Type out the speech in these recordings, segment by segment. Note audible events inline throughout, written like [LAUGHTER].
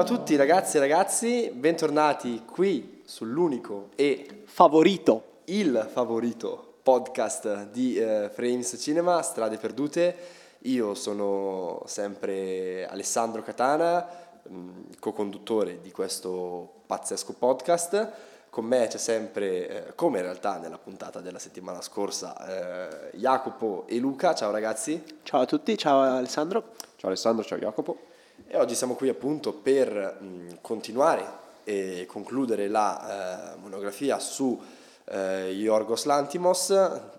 Ciao a tutti ragazzi e ragazzi, bentornati qui sull'unico e favorito, il favorito podcast di eh, Frames Cinema, Strade Perdute. Io sono sempre Alessandro Catana, mh, co-conduttore di questo pazzesco podcast. Con me c'è sempre, eh, come in realtà nella puntata della settimana scorsa, eh, Jacopo e Luca. Ciao ragazzi. Ciao a tutti, ciao Alessandro. Ciao Alessandro, ciao Jacopo. E oggi siamo qui appunto per mh, continuare e concludere la eh, monografia su eh, Yorgos Lantimos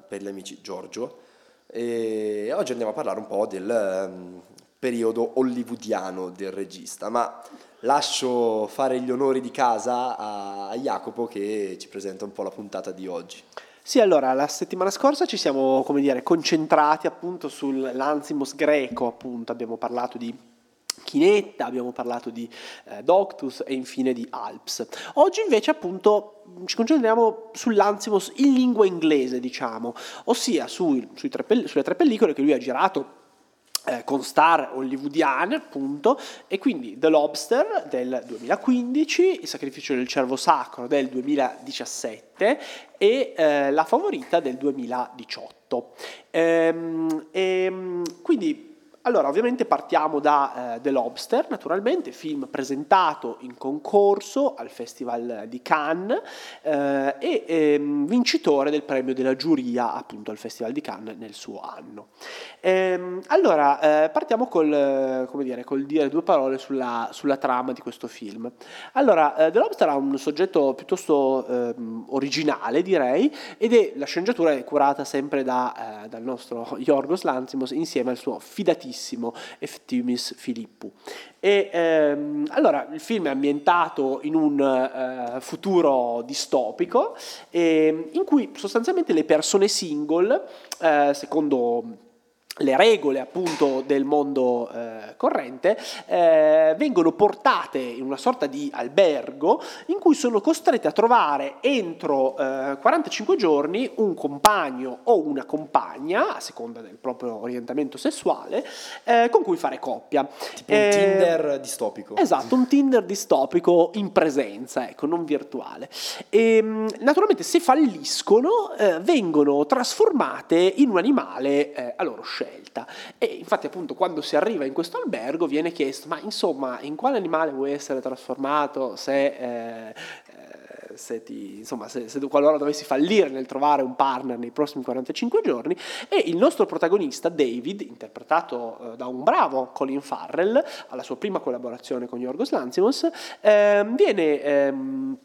per gli amici Giorgio. E oggi andiamo a parlare un po' del um, periodo hollywoodiano del regista, ma lascio fare gli onori di casa a, a Jacopo che ci presenta un po' la puntata di oggi. Sì, allora, la settimana scorsa ci siamo, come dire, concentrati appunto sull'Ansimos greco, appunto, abbiamo parlato di Chinetta, abbiamo parlato di eh, Doctus e infine di Alps. Oggi invece appunto ci concentriamo sull'Ansimos in lingua inglese, diciamo, ossia sui, tre, sulle tre pellicole che lui ha girato eh, con star hollywoodiane appunto e quindi The Lobster del 2015, Il sacrificio del cervo sacro del 2017 e eh, La favorita del 2018. Ehm, e, quindi allora, ovviamente partiamo da uh, The Lobster, naturalmente, film presentato in concorso al Festival di Cannes uh, e ehm, vincitore del premio della giuria appunto al Festival di Cannes nel suo anno. Ehm, allora, uh, partiamo col, dire, col dire due parole sulla, sulla trama di questo film. Allora, The Lobster ha un soggetto piuttosto ehm, originale, direi, ed è la sceneggiatura è curata sempre da, dal nostro Yorgos Lanthimos insieme al suo fidatissimo bellissimo Eftimis Filippu. E, ehm, allora, il film è ambientato in un eh, futuro distopico eh, in cui sostanzialmente le persone single, eh, secondo le regole appunto del mondo eh, corrente eh, vengono portate in una sorta di albergo in cui sono costrette a trovare entro eh, 45 giorni un compagno o una compagna a seconda del proprio orientamento sessuale eh, con cui fare coppia. Tipo un eh, Tinder distopico. Esatto un Tinder distopico in presenza ecco non virtuale. E ehm, naturalmente se falliscono eh, vengono trasformate in un animale a loro scelta scelta. E infatti appunto quando si arriva in questo albergo viene chiesto, ma insomma in quale animale vuoi essere trasformato se... Eh, eh se, ti, insomma, se, se, qualora dovessi fallire nel trovare un partner nei prossimi 45 giorni e il nostro protagonista David, interpretato eh, da un bravo Colin Farrell, alla sua prima collaborazione con Yorgos Lanthimos, eh, viene... Ehm,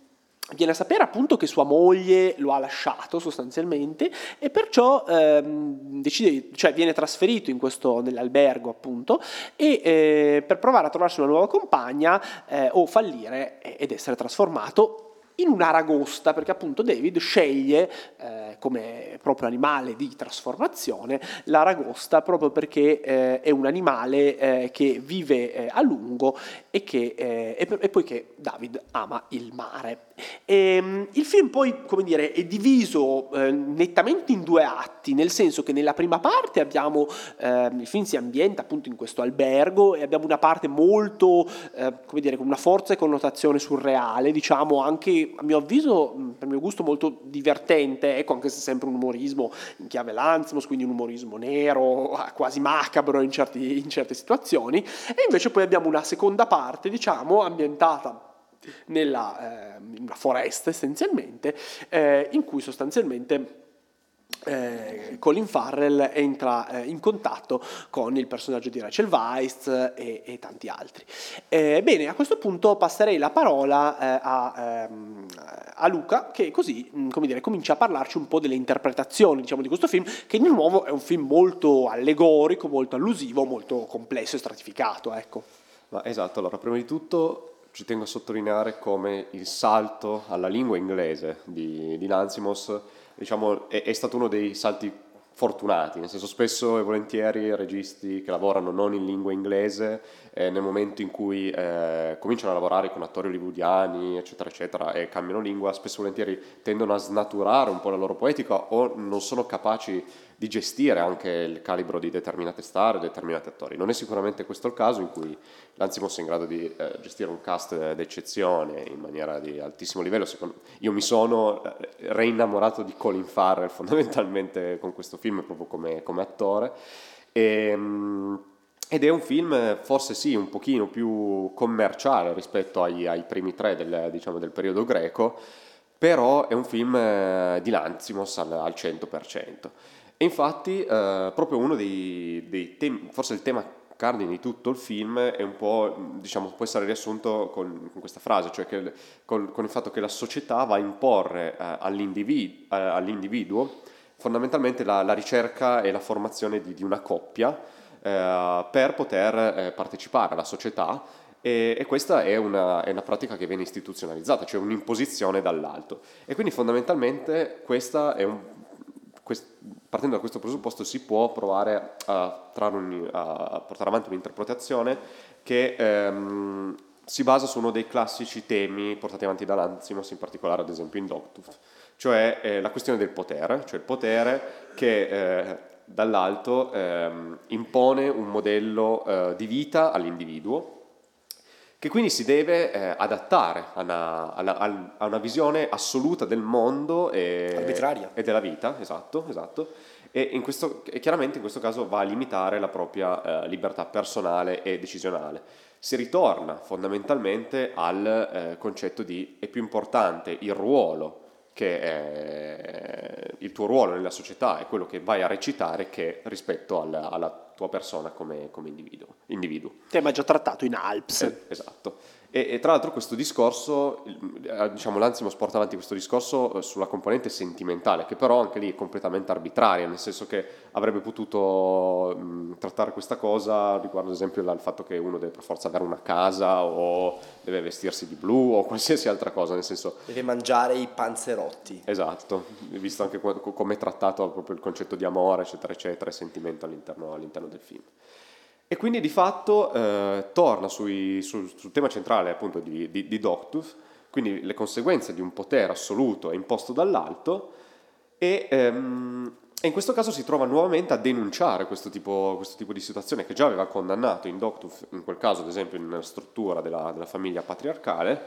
viene a sapere appunto che sua moglie lo ha lasciato sostanzialmente e perciò ehm, decide, cioè viene trasferito in questo, nell'albergo appunto e eh, per provare a trovarsi una nuova compagna eh, o fallire ed essere trasformato in un'aragosta, perché appunto David sceglie eh, come proprio animale di trasformazione l'aragosta proprio perché eh, è un animale eh, che vive eh, a lungo e, che, eh, e, e poiché David ama il mare. E, ehm, il film poi, come dire, è diviso eh, nettamente in due atti, nel senso che nella prima parte abbiamo, il film si ambienta appunto in questo albergo e abbiamo una parte molto, come dire, con una forza e connotazione surreale, diciamo anche a mio avviso, per mio gusto, molto divertente, ecco anche se sempre un umorismo in chiave Lanzimos, quindi un umorismo nero, [LAUGHS] quasi macabro in, certi, in certe situazioni, e invece poi abbiamo una seconda parte, diciamo, ambientata nella, eh, una foresta essenzialmente, eh, in cui sostanzialmente eh, Colin Farrell entra eh, in contatto con il personaggio di Rachel Weisz e, e tanti altri. Eh, bene, a questo punto passerei la parola eh, a, ehm, a, Luca che così dire, comincia a parlarci un po' delle interpretazioni diciamo, di questo film che di nuovo è un film molto allegorico, molto allusivo, molto complesso e stratificato. Ecco. Ma esatto, allora prima di tutto ci tengo a sottolineare come il salto alla lingua inglese di, di Lanzimos diciamo, è, è stato uno dei salti fortunati, nel senso spesso e volentieri registi che lavorano non in lingua inglese, eh, nel momento in cui eh, cominciano a lavorare con attori hollywoodiani, eccetera, eccetera, e cambiano lingua, spesso e volentieri tendono a snaturare un po' la loro poetica o non sono capaci di gestire anche il calibro di determinate star, determinati attori. Non è sicuramente questo il caso in cui l'Ansimos è in grado di eh, gestire un cast d'eccezione in maniera di altissimo livello. Secondo, io mi sono eh, reinnamorato di Colin Farrell fondamentalmente con questo film proprio come, come attore. E, ehm, ed è un film forse sì un pochino più commerciale rispetto ai, ai primi tre del, diciamo, del periodo greco, però è un film eh, di Lanzimos al, al 100%. E infatti eh, proprio uno dei, dei temi, forse il tema cardine di tutto il film è un po', diciamo, può essere riassunto con, con questa frase, cioè che, con, con, il fatto che la società va a imporre eh, all'individuo, eh, all'individuo, fondamentalmente la, la, ricerca e la formazione di, di una coppia eh, per poter eh, partecipare alla società e, e questa è una, è una, pratica che viene istituzionalizzata, cioè un'imposizione dall'alto. E quindi fondamentalmente un partendo da questo presupposto si può provare a, un, a portare avanti un'interpretazione che ehm, si basa su uno dei classici temi portati avanti da Lanzimos, in particolare ad esempio in Dogtooth, cioè eh, la questione del potere, cioè il potere che eh, dall'alto ehm, impone un modello eh, di vita all'individuo che quindi si deve eh, adattare a una, a, una, a una, visione assoluta del mondo e, e della vita, esatto, esatto. E, in questo, e, chiaramente in questo caso va a limitare la propria eh, libertà personale e decisionale. Si ritorna fondamentalmente al eh, concetto di è più importante il ruolo che è il tuo ruolo nella società è quello che vai a recitare che rispetto alla, alla tua persona come, come individuo, individuo. Tema già trattato in Alps. Eh, esatto. E, e, tra l'altro questo discorso, eh, diciamo l'Ansimos porta avanti questo discorso eh, sulla componente sentimentale, che però anche lì è completamente arbitraria, nel senso che avrebbe potuto mh, trattare questa cosa riguardo ad esempio il fatto che uno deve per forza avere una casa o deve vestirsi di blu o qualsiasi altra cosa, nel senso... Deve mangiare i panzerotti. Esatto, visto anche come è trattato proprio il concetto di amore, eccetera, eccetera, e sentimento all'interno, all'interno del film. E quindi di fatto eh, torna sui, sul, sul, tema centrale appunto di, di, di Doctus, quindi le conseguenze di un potere assoluto imposto dall'alto e, ehm, e, in questo caso si trova nuovamente a denunciare questo tipo, questo tipo di situazione che già aveva condannato in Doctus, in quel caso ad esempio in una struttura della, della famiglia patriarcale,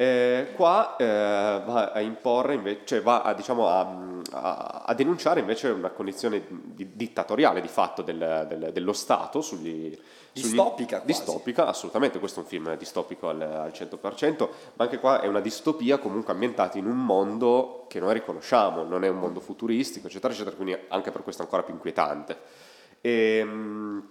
eh, qua eh, va a imporre invece, cioè va a, diciamo, a, a, a, denunciare invece una condizione di, dittatoriale di fatto del, del, dello Stato sugli, distopica sugli, distopica, assolutamente, questo è un film distopico al, al 100%, ma anche qua è una distopia comunque ambientata in un mondo che noi riconosciamo, non è un mondo futuristico, eccetera, eccetera, quindi anche per questo ancora più inquietante. E, ehm,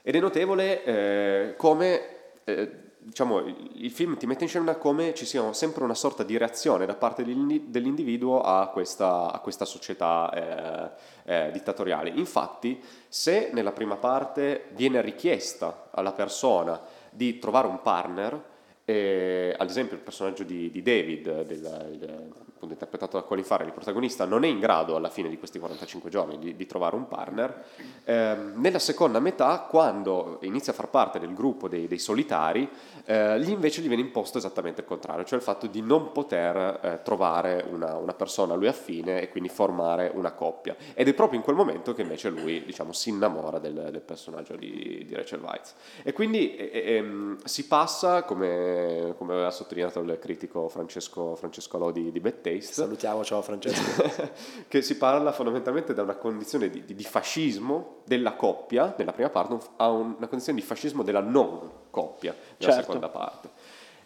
ed è notevole eh, come eh, diciamo, il film ti mette in scena come ci sia sempre una sorta di reazione da parte dell'individuo a questa, a questa società eh, eh, dittatoriale. Infatti, se nella prima parte viene richiesta alla persona di trovare un partner, eh, ad esempio il personaggio di, di David, del, del, appunto interpretato da Farrell, il protagonista, non è in grado alla fine di questi 45 giorni di, di trovare un partner, eh, nella seconda metà, quando inizia a far parte del gruppo dei, dei solitari, eh, lì invece gli viene imposto esattamente il contrario, cioè il fatto di non poter eh, trovare una, una, persona a lui affine e quindi formare una coppia. Ed è proprio in quel momento che invece lui diciamo, si innamora del, del personaggio di, di, Rachel Weitz. E quindi ehm, si passa, come, come, aveva sottolineato il critico Francesco, Francesco Lodi di Bette, Taste. Salutiamo, ciao Francesco. [LAUGHS] che si parla fondamentalmente da una condizione di, di, di, fascismo della coppia, nella prima parte, a una condizione di fascismo della non coppia, nella certo. seconda parte.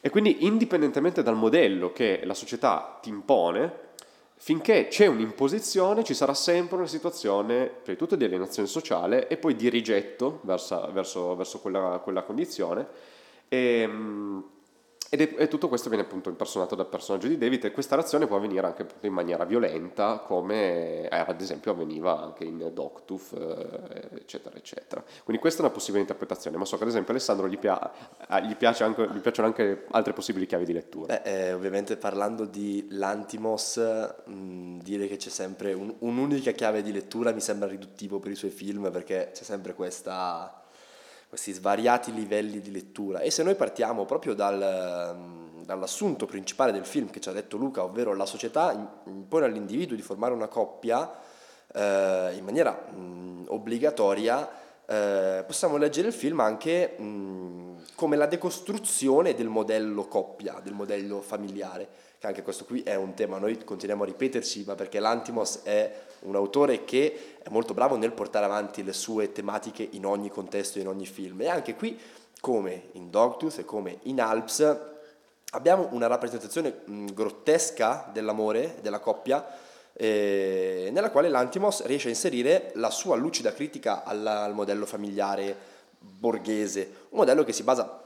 E quindi indipendentemente dal modello che la società ti impone, finché c'è un'imposizione ci sarà sempre una situazione, prima di tutto, di alienazione sociale e poi di rigetto verso, verso, verso quella, quella, condizione. E, ehm, ed è, e tutto questo viene appunto impersonato dal personaggio di David e questa reazione può avvenire anche in maniera violenta come eh, ad esempio avveniva anche in Doctooth eh, eccetera eccetera. Quindi questa è una possibile interpretazione, ma so che ad esempio Alessandro gli, pia- gli, piace anche, gli piacciono anche altre possibili chiavi di lettura. Beh, eh, ovviamente parlando di Lantimos, mh, dire che c'è sempre un, un'unica chiave di lettura mi sembra riduttivo per i suoi film perché c'è sempre questa questi svariati livelli di lettura. E se noi partiamo proprio dal, dall'assunto principale del film che ci ha detto Luca, ovvero la società impone all'individuo di formare una coppia, eh, in maniera mh, obbligatoria, eh, possiamo leggere il film anche mh, come la decostruzione del modello coppia, del modello familiare, che anche questo qui è un tema, noi continuiamo a ripeterci, ma perché Lantimos è un autore che è molto bravo nel portare avanti le sue tematiche in ogni contesto, in ogni film. E anche qui, come in Dogtooth e come in Alps, abbiamo una rappresentazione mh, grottesca dell'amore, della coppia, eh, nella quale l'Antimos riesce a inserire la sua lucida critica al, al modello familiare borghese, un modello che si basa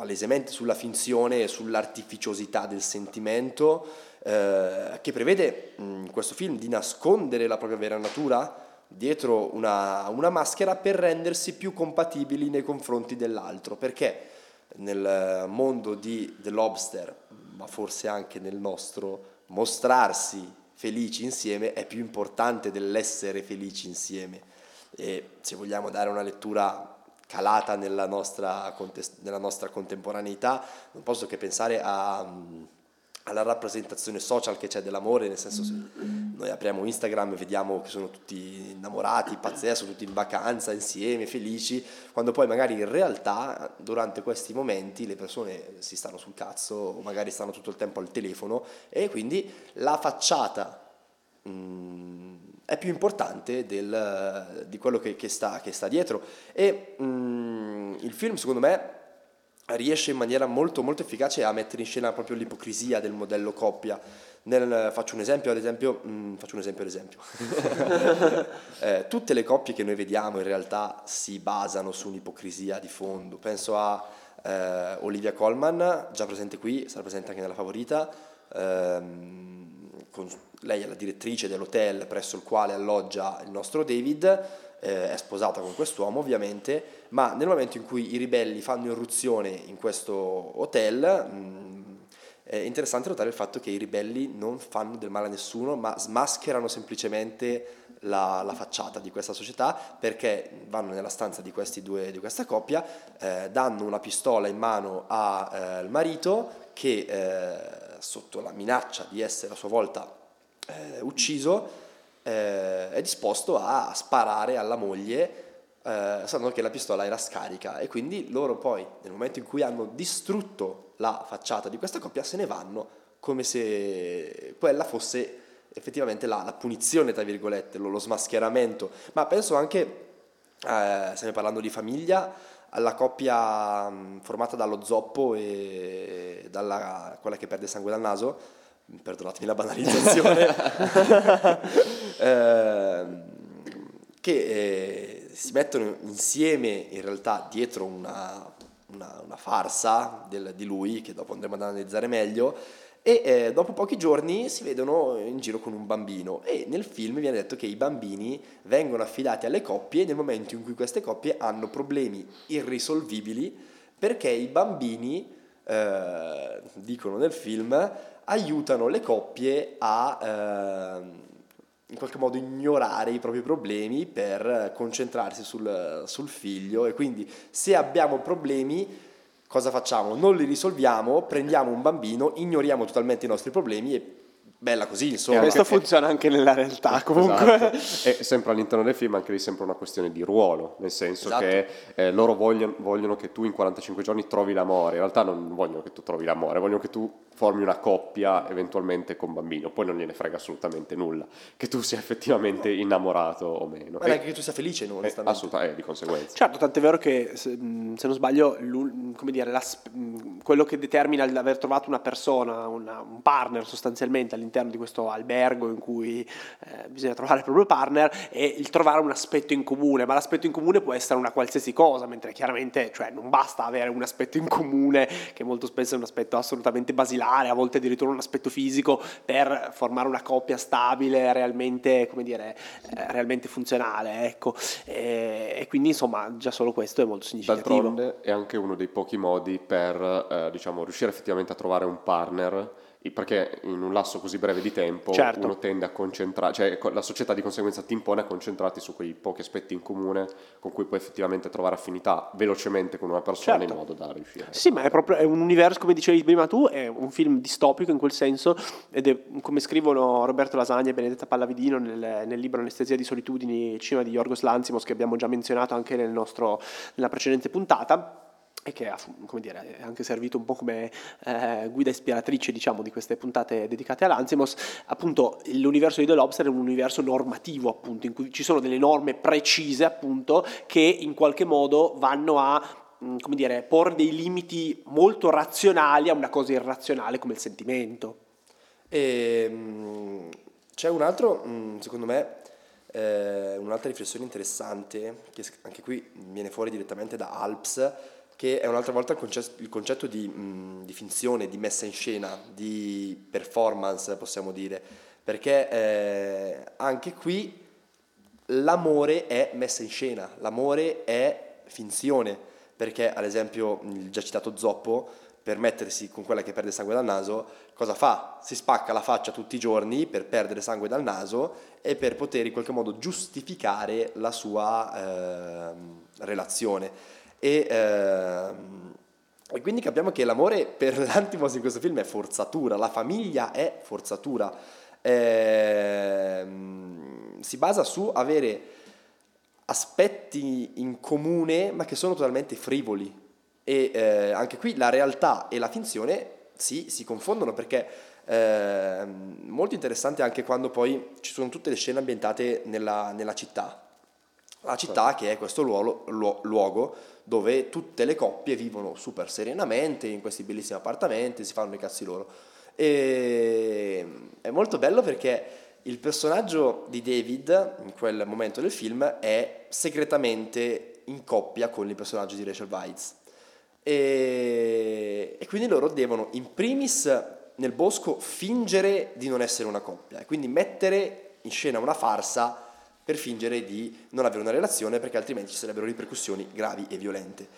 palesemente sulla finzione e sull'artificiosità del sentimento, eh, che prevede in questo film di nascondere la propria vera natura dietro una, una, maschera per rendersi più compatibili nei confronti dell'altro, perché nel mondo di The Lobster, ma forse anche nel nostro, mostrarsi felici insieme è più importante dell'essere felici insieme. E se vogliamo dare una lettura calata nella nostra, nella nostra contemporaneità, non posso che pensare a, alla rappresentazione social che c'è dell'amore, nel senso se noi apriamo Instagram e vediamo che sono tutti innamorati, pazzeschi, sono tutti in vacanza insieme, felici, quando poi magari in realtà durante questi momenti le persone si stanno sul cazzo o magari stanno tutto il tempo al telefono e quindi la facciata mh, è più importante del, di quello che, che, sta, che, sta, dietro. E mh, il film, secondo me, riesce in maniera molto, molto efficace a mettere in scena proprio l'ipocrisia del modello coppia. Nel, faccio un esempio, ad esempio, mh, faccio un esempio, ad esempio. [LAUGHS] eh, tutte le coppie che noi vediamo in realtà si basano su un'ipocrisia di fondo. Penso a eh, Olivia Colman, già presente qui, sarà presente anche nella favorita. Ehm, con, lei è la direttrice dell'hotel presso il quale alloggia il nostro David, eh, è sposata con quest'uomo ovviamente, ma nel momento in cui i ribelli fanno irruzione in questo hotel, mh, mm, è interessante notare il fatto che i ribelli non fanno del male a nessuno, ma smascherano semplicemente la, la, facciata di questa società perché vanno nella stanza di, due, di questa coppia, eh, danno una pistola in mano al eh, marito che eh, sotto la minaccia di essere a sua volta eh, ucciso, eh, è disposto a sparare alla moglie, eh, sapendo che la pistola era scarica e quindi loro poi, nel momento in cui hanno distrutto la facciata di questa coppia, se ne vanno come se quella fosse effettivamente la, la punizione, tra virgolette, lo, lo, smascheramento. Ma penso anche, eh, stiamo parlando di famiglia, alla coppia mh, formata dallo zoppo e dalla quella che perde sangue dal naso, perdonatemi la banalizzazione, [LAUGHS] eh, che eh, si mettono insieme in realtà dietro una, una, una farsa del, di lui, che dopo andremo ad analizzare meglio, e eh, dopo pochi giorni si vedono in giro con un bambino. E nel film viene detto che i bambini vengono affidati alle coppie nel momento in cui queste coppie hanno problemi irrisolvibili perché i bambini, eh, dicono nel film, aiutano le coppie a eh, in qualche modo ignorare i propri problemi per concentrarsi sul, sul figlio e quindi se abbiamo problemi cosa facciamo? Non li risolviamo, prendiamo un bambino, ignoriamo totalmente i nostri problemi e bella così, insomma. E questo funziona anche nella realtà esatto. comunque. Esatto. [LAUGHS] E sempre all'interno del film anche lì sempre una questione di ruolo, nel senso esatto. che eh, loro vogliono, vogliono, che tu in 45 giorni trovi l'amore, in realtà non vogliono che tu trovi l'amore, vogliono che tu formi una coppia eventualmente con bambino, poi non gliene frega assolutamente nulla, che tu sia effettivamente innamorato o meno. Ma anche che tu sia felice, non eh, Assolutamente, eh, di conseguenza. Certo, tant'è vero che se, se non sbaglio, come dire, la, quello che determina l'aver trovato una persona, una, un partner sostanzialmente all'interno di questo albergo in cui eh, bisogna trovare il proprio partner è il trovare un aspetto in comune, ma l'aspetto in comune può essere una qualsiasi cosa, mentre chiaramente cioè, non basta avere un aspetto in comune, che molto spesso è un aspetto assolutamente basilare familiare, a volte addirittura un aspetto fisico per formare una coppia stabile, realmente, come dire, eh, realmente funzionale. Ecco. E, e, quindi insomma già solo questo è molto significativo. D'altronde è anche uno dei pochi modi per eh, diciamo, riuscire effettivamente a trovare un partner perché in un lasso così breve di tempo Certo. uno tende a concentrare, cioè la società di conseguenza ti impone a concentrarti su quei pochi aspetti in comune con cui puoi effettivamente trovare affinità velocemente con una persona Certo. in modo da riuscire. Sì, ma è proprio è un universo, come dicevi prima tu, è un film distopico in quel senso ed è come scrivono Roberto Lasagna e Benedetta Pallavidino nel, nel libro Anestesia di solitudini, cinema di Yorgos Lanzimos che abbiamo già menzionato anche nel nostro- nella precedente puntata e che ha dire, anche servito un po' come eh, guida ispiratrice diciamo, di queste puntate dedicate a Lanzimos. Appunto, l'universo di The Lobster è un universo normativo, appunto, in cui ci sono delle norme precise, appunto, che in qualche modo vanno a mh, come dire, porre dei limiti molto razionali a una cosa irrazionale come il sentimento. E, mh, c'è un altro, mh, secondo me, eh, un'altra riflessione interessante, che anche qui viene fuori direttamente da Alps, che è un'altra volta il, conce- il concetto di, mh, di finzione, di messa in scena, di performance, possiamo dire, perché eh, anche qui l'amore è messa in scena, l'amore è finzione, perché ad esempio il già citato Zoppo, per mettersi con quella che perde sangue dal naso, cosa fa? Si spacca la faccia tutti i giorni per perdere sangue dal naso e per poter in qualche modo giustificare la sua ehm, relazione. E, ehm, e quindi capiamo che l'amore per [LAUGHS] l'Antimos in questo film è forzatura, la famiglia è forzatura. Ehm, si basa su avere aspetti in comune ma che sono totalmente frivoli. E eh, anche qui la realtà e la finzione sì, si confondono perché ehm, molto interessante anche quando poi ci sono tutte le scene ambientate nella, nella città. La città che è questo luogo, luo- luogo dove tutte le coppie vivono super serenamente in questi bellissimi appartamenti, si fanno i cazzi loro. E è molto bello perché il personaggio di David in quel momento del film è segretamente in coppia con il personaggio di Rachel Weisz. E, e quindi loro devono in primis nel bosco fingere di non essere una coppia e quindi mettere in scena una farsa per fingere di non avere una relazione perché altrimenti ci sarebbero ripercussioni gravi e violente.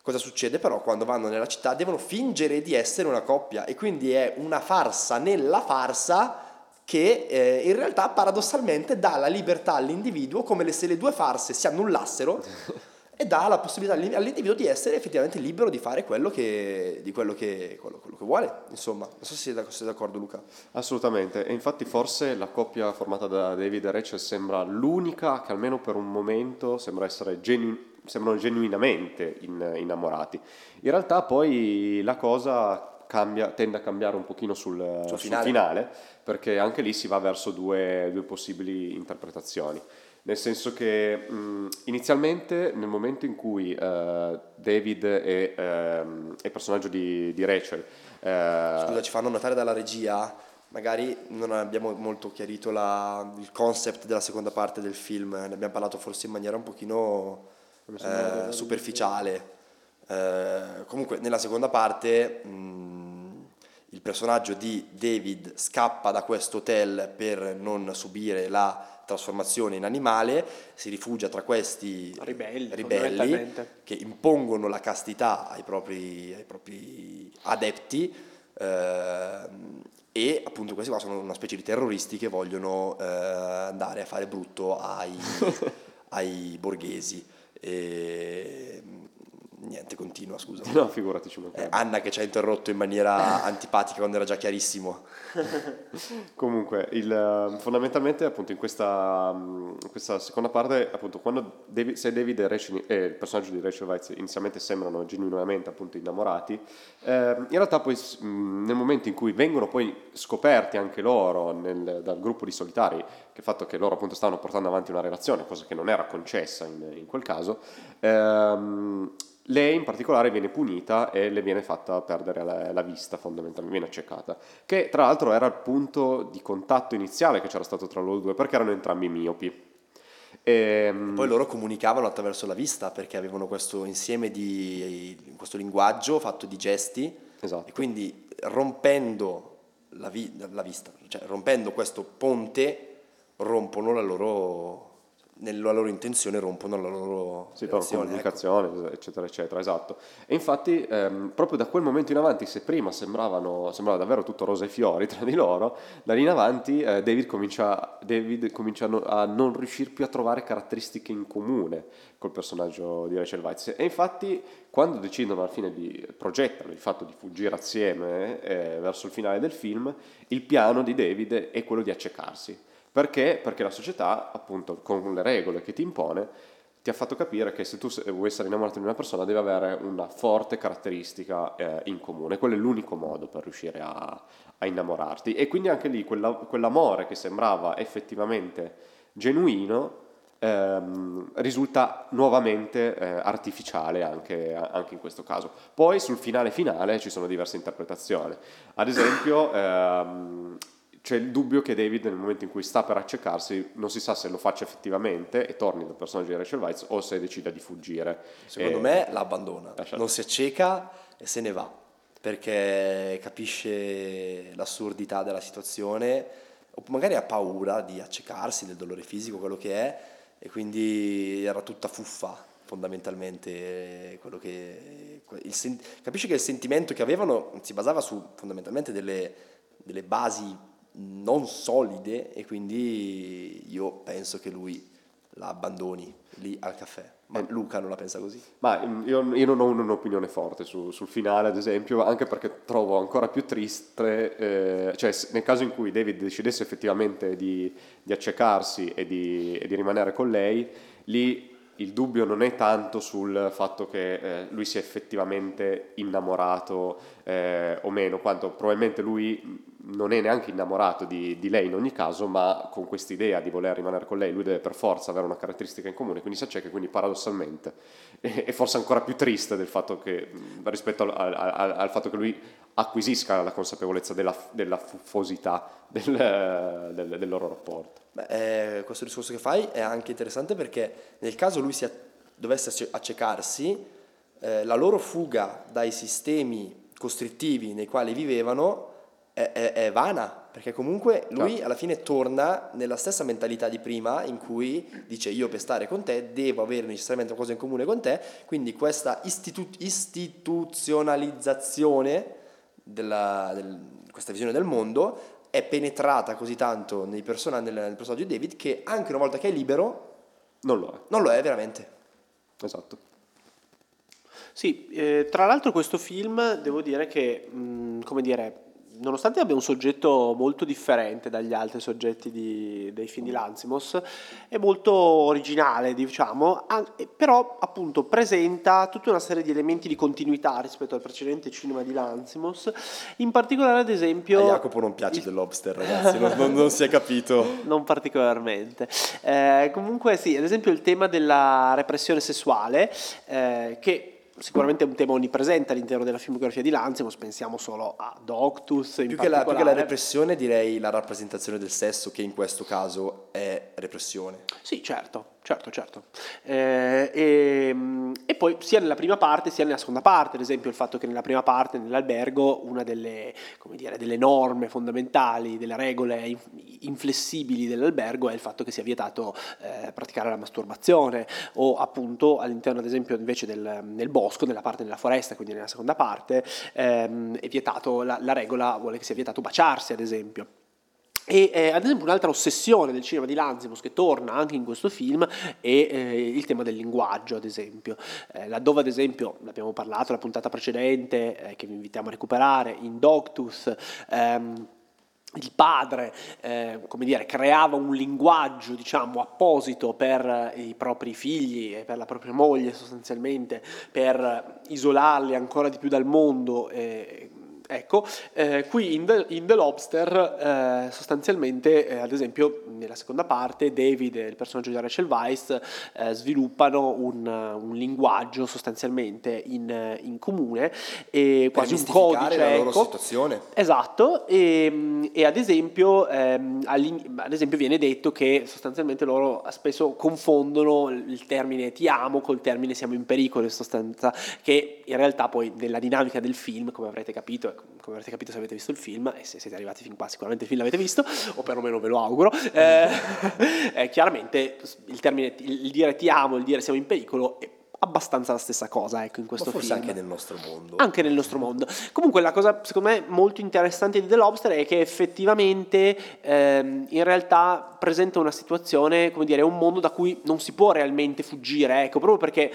Cosa succede però quando vanno nella città? Devono fingere di essere una coppia e quindi è una farsa nella farsa che eh, in realtà paradossalmente dà la libertà all'individuo come se le due farse si annullassero [LAUGHS] e dà la possibilità all'in- all'individuo di essere effettivamente libero di fare quello che, di quello che, quello- quello che vuole. Insomma, non so se sei d'ac- sei d'accordo Luca. Assolutamente, e infatti forse la coppia formata da David e Rachel sembra l'unica che almeno per un momento sembra essere genu- sembrano genuinamente in- innamorati. In realtà poi la cosa cambia, tende a cambiare un pochino sul, sul finale. finale. perché anche lì si va verso due, due possibili interpretazioni. Nel senso che mh, inizialmente nel momento in cui eh, David e ehm, e il personaggio di, di Rachel eh, Scusa, ci fanno notare dalla regia, magari non abbiamo molto chiarito la- il concept della seconda parte del film, ne abbiamo parlato forse in maniera un pochino eh, superficiale. Eh, comunque nella seconda parte mh, il personaggio di David scappa da questo hotel per non subire la trasformazione in animale, si rifugia tra questi Ribelli, ribelli che impongono la castità ai propri, ai propri adepti ehm, e appunto questi qua sono una specie di terroristi che vogliono eh, andare a fare brutto ai, [LAUGHS] ai borghesi. E, niente, continua, scusa. No, figurati, ci Eh, mancherebbe. Anna che ci ha interrotto in maniera [LAUGHS] antipatica quando era già chiarissimo. [LAUGHS] Comunque, il, eh, fondamentalmente, appunto, in questa, in questa seconda parte, appunto, quando David, se David e, Rachel- e il personaggio di Rachel Weisz inizialmente sembrano genuinamente appunto innamorati, eh, in realtà poi mh, nel momento in cui vengono poi scoperti anche loro nel- dal gruppo di solitari, che fatto che loro appunto stavano portando avanti una relazione, cosa che non era concessa in, in quel caso, ehm, lei in particolare viene punita e le viene fatta perdere la, la vista fondamentalmente, viene accecata, che tra l'altro era il punto di contatto iniziale che c'era stato tra loro due perché erano entrambi miopi. Ehm, Poi loro comunicavano attraverso la vista perché avevano questo insieme di questo linguaggio fatto di gesti Esatto. e quindi rompendo la, vi- la vista, cioè rompendo questo ponte rompono la loro, nella loro intenzione rompono la loro sì, relazione, ecco. comunicazione, eccetera, eccetera, esatto. E infatti, ehm, proprio da quel momento in avanti, se prima sembravano, sembrava davvero tutto rose e fiori tra di loro, da lì in avanti eh, David, comincia, David comincia a non riuscire più a trovare caratteristiche in comune col personaggio di Rachel Weisz. E infatti, quando decidono alla fine di progettare il fatto di fuggire assieme eh, verso il finale del film, il piano di David è quello di accecarsi perché? Perché la società, appunto, con le regole che ti impone, ti ha fatto capire che se tu vuoi essere innamorato di una persona deve avere una forte caratteristica eh, in comune. Quello è l'unico modo per riuscire a, a innamorarti. E quindi anche lì quella, quell'amore che sembrava effettivamente genuino ehm, risulta nuovamente eh, artificiale anche, anche, in questo caso. Poi sul finale finale ci sono diverse interpretazioni. Ad esempio... Ehm, c'è il dubbio che David nel momento in cui sta per accecarsi non si sa se lo faccia effettivamente e torni dal personaggio di Rachel Weisz o se decida di fuggire. Secondo e... me la abbandona, Lasciate. non si acceca e se ne va perché capisce l'assurdità della situazione o magari ha paura di accecarsi del dolore fisico, quello che è e quindi era tutta fuffa fondamentalmente quello che sen... capisce che il sentimento che avevano si basava su fondamentalmente delle, delle basi non solide e quindi io penso che lui la abbandoni lì al caffè. Ma eh. Luca non la pensa così? Ma mm, io, io non ho un'opinione forte su, sul finale, ad esempio, anche perché trovo ancora più triste, eh, cioè nel caso in cui David decidesse effettivamente di, di accecarsi e di, e di rimanere con lei, lì il dubbio non è tanto sul fatto che eh, lui sia effettivamente innamorato eh, o meno, quanto probabilmente lui non è neanche innamorato di, di lei in ogni caso, ma con quest'idea di voler rimanere con lei, lui deve per forza avere una caratteristica in comune, quindi si acceca, quindi paradossalmente è, è forse ancora più triste del fatto che, rispetto al, al, al, fatto che lui acquisisca la consapevolezza della, della fuffosità del, del, del loro rapporto. Beh, eh, questo discorso che fai è anche interessante perché nel caso lui si dovesse accecarsi, eh, la loro fuga dai sistemi costrittivi nei quali vivevano è, è, è vana, perché comunque lui alla fine torna nella stessa mentalità di prima in cui dice io per stare con te devo avere necessariamente qualcosa in comune con te, quindi questa istitu- istituzionalizzazione della, del, questa visione del mondo è penetrata così tanto nei person- nel, nel personaggio di David che anche una volta che è libero non lo è. Non lo è veramente. Esatto. Sì, eh, tra l'altro questo film devo dire che, mh, come dire, nonostante abbia un soggetto molto differente dagli altri soggetti di, dei film di Lanzimos, è molto originale, diciamo, però appunto presenta tutta una serie di elementi di continuità rispetto al precedente cinema di Lanzimos, in particolare ad esempio... A Jacopo non piace il... The Lobster, ragazzi, non, non, si è capito. [LAUGHS] Non particolarmente. Eh, comunque sì, ad esempio il tema della repressione sessuale, eh, che sicuramente è un tema onnipresente all'interno della filmografia di Lanzimos, pensiamo solo a Doctus. Più che, la, più, che la, repressione direi la rappresentazione del sesso che in questo caso è repressione. Sì, certo, certo, certo. Eh, e, ehm, e, poi sia nella prima parte sia nella seconda parte, ad esempio il fatto che nella prima parte, nell'albergo, una delle, dire, delle norme fondamentali, delle regole inflessibili dell'albergo è il fatto che sia vietato eh, praticare la masturbazione o appunto all'interno ad esempio invece del, del bosco, nella parte della foresta, quindi nella seconda parte, ehm, è vietato, la, la regola vuole che sia vietato baciarsi ad esempio. E eh, ad esempio un'altra ossessione del cinema di Lanzimos che torna anche in questo film è eh, il tema del linguaggio, ad esempio. Eh, laddove ad esempio, l'abbiamo parlato la puntata precedente, eh, che vi invitiamo a recuperare, in Doctus, ehm, il padre, eh, come dire, creava un linguaggio, diciamo, apposito per i propri figli e per la propria moglie sostanzialmente, per isolarli ancora di più dal mondo. Eh, Ecco, eh, qui in The, in The Lobster eh, sostanzialmente, eh, ad esempio nella seconda parte, David e il personaggio di Rachel Weisz eh, sviluppano un, un, linguaggio sostanzialmente in, in comune e quasi un codice. la loro ecco. situazione. Esatto, e, e ad, esempio, ehm, ad esempio viene detto che sostanzialmente loro spesso confondono il termine ti amo col termine siamo in pericolo in sostanza, che in realtà poi nella dinamica del film, come avrete capito, come avrete capito se avete visto il film, e se siete arrivati fin qua sicuramente il film l'avete visto, o perlomeno ve lo auguro, eh, [LAUGHS] eh, chiaramente il termine, il dire ti amo, il dire siamo in pericolo è abbastanza la stessa cosa ecco, in questo forse film. anche nel nostro mondo. Anche nel nostro mondo. Comunque la cosa secondo me molto interessante di The Lobster è che effettivamente ehm, in realtà presenta una situazione, come dire, un mondo da cui non si può realmente fuggire, ecco, proprio perché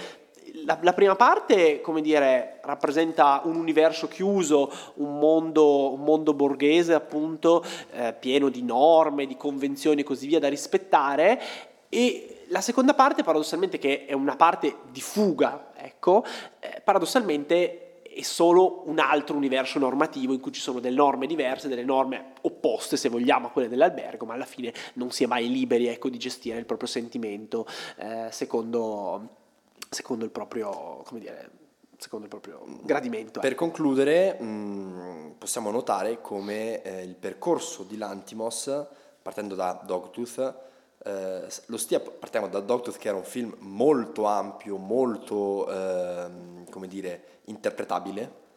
la, la, prima parte, come dire, rappresenta un universo chiuso, un mondo, un mondo borghese appunto, eh, pieno di norme, di convenzioni e così via da rispettare. E la seconda parte, paradossalmente, che è una parte di fuga, ecco, eh, paradossalmente è solo un altro universo normativo in cui ci sono delle norme diverse, delle norme opposte, se vogliamo, a quelle dell'albergo, ma alla fine non si è mai liberi ecco, di gestire il proprio sentimento eh, secondo secondo il proprio, come dire, secondo il proprio gradimento. Per ecco. concludere, mh, mm, possiamo notare come eh, il percorso di Lantimos, partendo da Dogtooth, eh, lo stia, partiamo da Dogtooth che era un film molto ampio, molto, eh, come dire, interpretabile,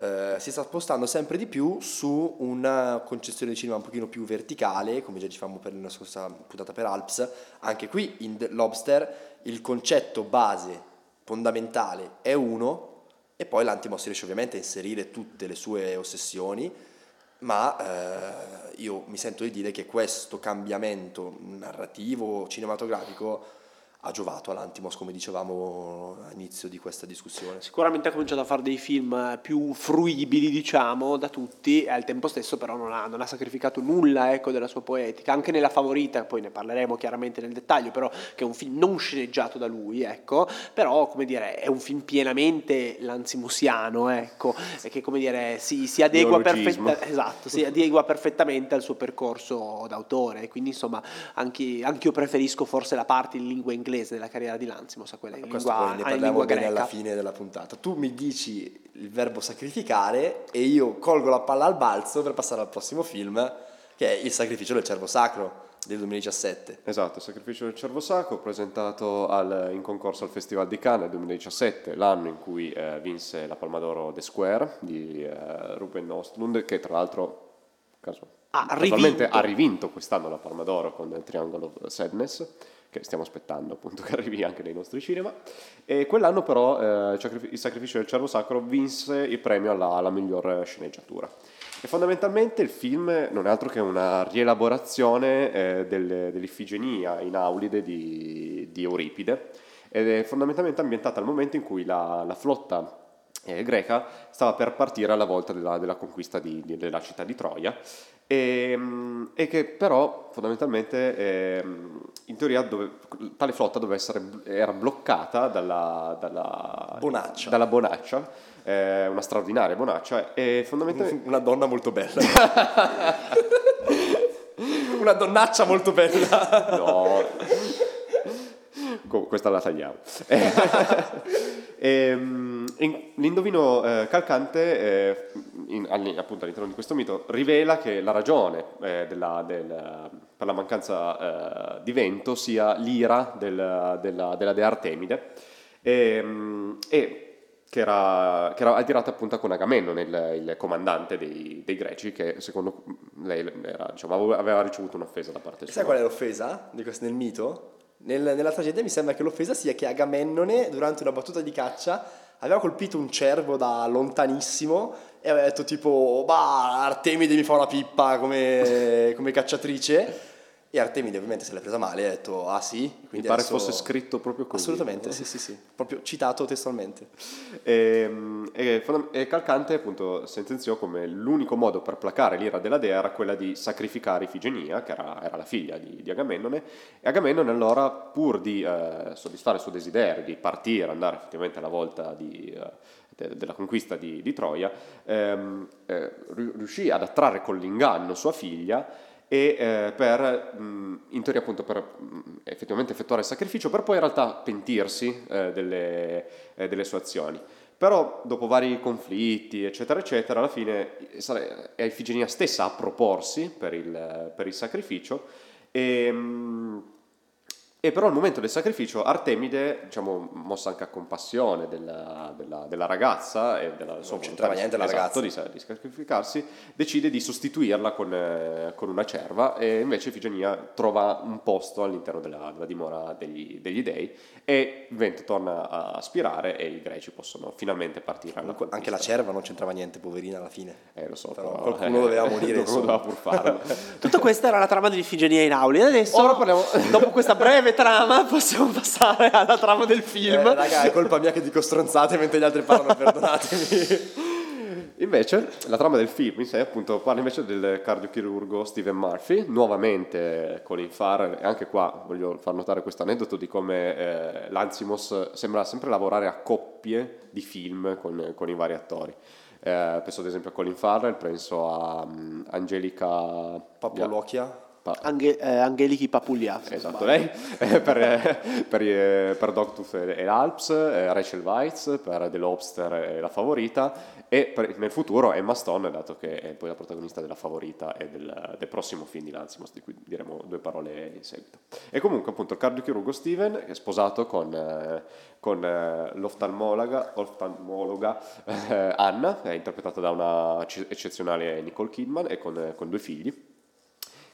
eh, si sta spostando sempre di più su una concezione di cinema un pochino più verticale, come già dicevamo per la scorsa puntata per Alps, anche qui in The Lobster il concetto base fondamentale è uno e poi l'Antimos riesce ovviamente a inserire tutte le sue ossessioni, ma eh, io mi sento di dire che questo cambiamento narrativo, cinematografico, ha giovato all'Antimos, come dicevamo all'inizio di questa discussione. Sicuramente ha cominciato a fare dei film più fruibili, diciamo, da tutti, e al tempo stesso però non ha, non ha sacrificato nulla ecco, della sua poetica, anche nella favorita, poi ne parleremo chiaramente nel dettaglio, però che è un film non sceneggiato da lui, ecco, però come dire, è un film pienamente lanzimusiano, ecco, e che come dire, si, si, adegua, perfetta, esatto, si adegua perfettamente al suo percorso d'autore, quindi insomma anche, anche io preferisco forse la parte in lingua inglese inglese della carriera di Lanzimos a quella in Questo lingua, poi ne parliamo bene alla fine della puntata. Tu mi dici il verbo sacrificare e io colgo la palla al balzo per passare al prossimo film che è Il sacrificio del cervo sacro del 2017. Esatto, il sacrificio del cervo sacro presentato al, in concorso al Festival di Cannes nel 2017, l'anno in cui eh, vinse la Palma d'Oro The Square di eh, Ruben Ostlund che tra l'altro caso, ha, rivinto. ha rivinto quest'anno la Palma d'Oro con Triangle of Sadness che stiamo aspettando appunto [LAUGHS] che arrivi anche nei nostri cinema. E quell'anno però eh, Il sacrificio del cervo sacro vinse il premio alla, alla miglior sceneggiatura. E fondamentalmente il film non è altro che una rielaborazione eh, delle, dell'Ifigenia in Aulide di, di, Euripide ed è fondamentalmente ambientata al momento in cui la, la flotta eh, greca stava per partire alla volta della, della conquista di, di, della città di Troia e, ehm, e, che però fondamentalmente eh, in teoria dove, tale flotta doveva essere, era bloccata dalla, dalla bonaccia, dalla bonaccia eh, una straordinaria bonaccia e fondamentalmente una donna molto bella. [LAUGHS] Una donnaccia molto bella. No questa la tagliamo e, [LAUGHS] ehm, l'indovino eh, calcante eh, in, appunto all'interno di questo mito, rivela che la ragione eh, della, del, per la mancanza eh, di vento sia l'ira del, della, della, dea Artemide e, ehm, e che era, che era adirata appunto con Agamennone, il, il comandante dei, dei, greci, che secondo lei era, diciamo, aveva ricevuto un'offesa da parte sua. Sai qual è l'offesa di questo, nel mito? Nel, nella tragedia mi sembra che l'offesa sia che Agamennone, durante una battuta di caccia, aveva colpito un cervo da lontanissimo e aveva detto tipo, bah, Artemide mi fa una pippa come, come cacciatrice. E Artemide ovviamente se l'è presa male e ha detto, ah sì? Quindi Mi pare adesso... fosse scritto proprio così. Assolutamente, no? sì, sì, sì, proprio citato testualmente. Ehm, e, e, e, Calcante appunto sentenziò come l'unico modo per placare l'ira della dea era quella di sacrificare Ifigenia, che era, era la figlia di, di, Agamennone, e Agamennone allora, pur di eh, soddisfare il suo desiderio di partire, andare effettivamente alla volta di... Eh, della conquista di, di Troia, ehm, eh, riuscì ad attrarre con l'inganno sua figlia e eh, per, mh, in teoria appunto per mh, effettivamente effettuare il sacrificio, per poi in realtà pentirsi eh, delle, eh, delle, sue azioni. Però dopo vari conflitti, eccetera, eccetera, alla fine è Ifigenia stessa a proporsi per il, per il sacrificio e, mh, E però al momento del sacrificio Artemide, diciamo, mossa anche a compassione della, della, della ragazza e della sua non c'entrava niente la esatto, ragazza. di, di sacrificarsi, decide di sostituirla con, eh, con, una cerva e invece Ifigenia trova un posto all'interno della, della dimora degli, degli, dei e il vento torna a spirare e i greci possono finalmente partire alla Comunque, Anche la cerva non c'entrava niente, poverina alla fine. Eh, lo so, Però però, qualcuno doveva morire, Qualcuno doveva pur farlo. Tutta questa era la trama di Ifigenia in Auli. Adesso, Ora parliamo- dopo questa breve trama, possiamo passare alla trama del film. Eh, raga, è colpa mia che dico stronzate mentre gli altri parlano, perdonatemi. [LAUGHS] Invece, la trama del film in sé appunto parla invece del cardiochirurgo Steven Murphy, nuovamente Colin Farrell, e anche qua voglio far notare questo aneddoto di come eh, l'Ansimos sembra sempre lavorare a coppie di film con, con i vari attori. Eh, penso ad esempio a Colin Farrell, penso a um, Angelica Papolocchia. Pa- Ange- eh, Angelichi Papuglia. Esatto, lei eh, [LAUGHS] per, eh, per, eh, per Dogtooth e l'Alps, eh, Rachel Weitz per The Lobster e La Favorita e per- nel futuro Emma Stone, dato che è poi la protagonista della Favorita e del, del prossimo film di Lanzimos, di cui diremo due parole in seguito. E comunque appunto il cardiochirurgo Steven è sposato con, eh, con l'oftalmologa oftalmologa, Anna, è interpretata da una ecce- eccezionale Nicole Kidman e con, con due figli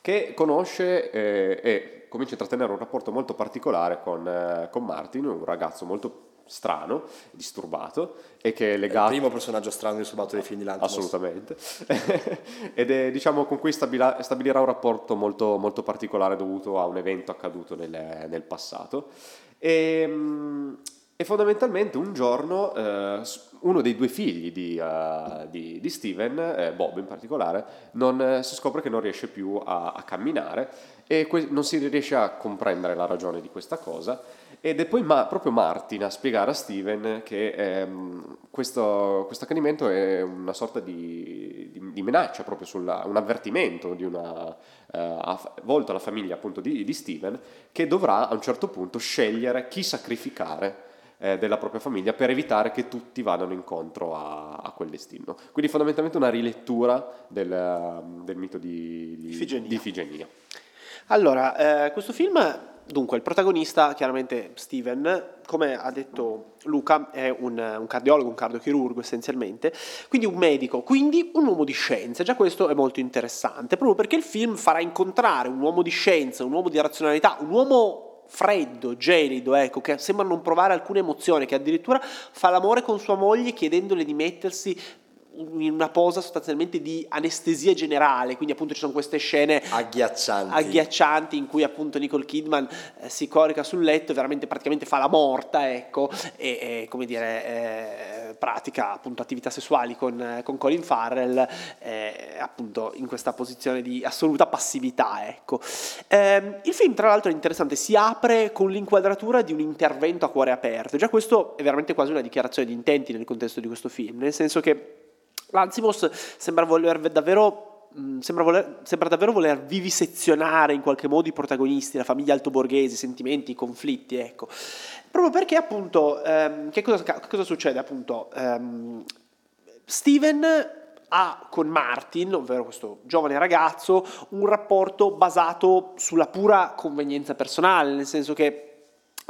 che conosce eh, e comincia a intrattenere un rapporto molto particolare con, eh, con Martin, un ragazzo molto strano, disturbato e che è È il legato... primo personaggio strano disturbato dei film di Lantimos. Assolutamente. [LAUGHS] Ed è diciamo con cui stabila- stabilirà un rapporto molto, molto particolare dovuto a un evento accaduto nel, nel passato. E, mm, e fondamentalmente un giorno eh, uno dei due figli di, eh, di- di Steven, eh, Bob in particolare, non, eh, si scopre che non riesce più a, a camminare e que- non si riesce a comprendere la ragione di questa cosa. Ed è poi ma- proprio Martin a spiegare a Steven che ehm, questo, questo accanimento è una sorta di, di- di minaccia, proprio sulla, un avvertimento una, eh, a- volto alla famiglia appunto di, di Steven, che dovrà a un certo punto scegliere chi sacrificare eh, della propria famiglia per evitare che tutti vadano incontro a, a quel destino. Quindi fondamentalmente una rilettura del, del mito di, di, Ifigenia. di Ifigenia. Allora, eh, questo film, dunque, il protagonista, chiaramente Steven, come ha detto Luca, è un, un cardiologo, un cardiochirurgo essenzialmente, quindi un medico, quindi un uomo di scienza. Già questo è molto interessante, proprio perché il film farà incontrare un uomo di scienza, un uomo di razionalità, un uomo freddo, gelido, ecco, che sembra non provare alcuna emozione, che addirittura fa l'amore con sua moglie chiedendole di mettersi una posa sostanzialmente di anestesia generale, quindi appunto ci sono queste scene Agghiaccianti. agghiaccianti in cui appunto Nicole Kidman eh, si corica sul letto veramente praticamente fa la morta, ecco, e, e, come dire, eh, pratica appunto attività sessuali con, con Colin Farrell, eh, appunto in questa posizione di assoluta passività, ecco. Ehm, il film tra l'altro è interessante, si apre con l'inquadratura di un intervento a cuore aperto, già questo è veramente quasi una dichiarazione di intenti nel contesto di questo film, nel senso che Lanzimos sembra voler davvero mh, Sembra, voler- sembra davvero voler vivisezionare in qualche modo i protagonisti, la famiglia altoborghese, i sentimenti, i conflitti, ecco. Proprio perché appunto, ehm, che, cosa, che cosa succede appunto? Ehm, Steven ha con Martin, ovvero questo giovane ragazzo, un rapporto basato sulla pura convenienza personale, nel senso che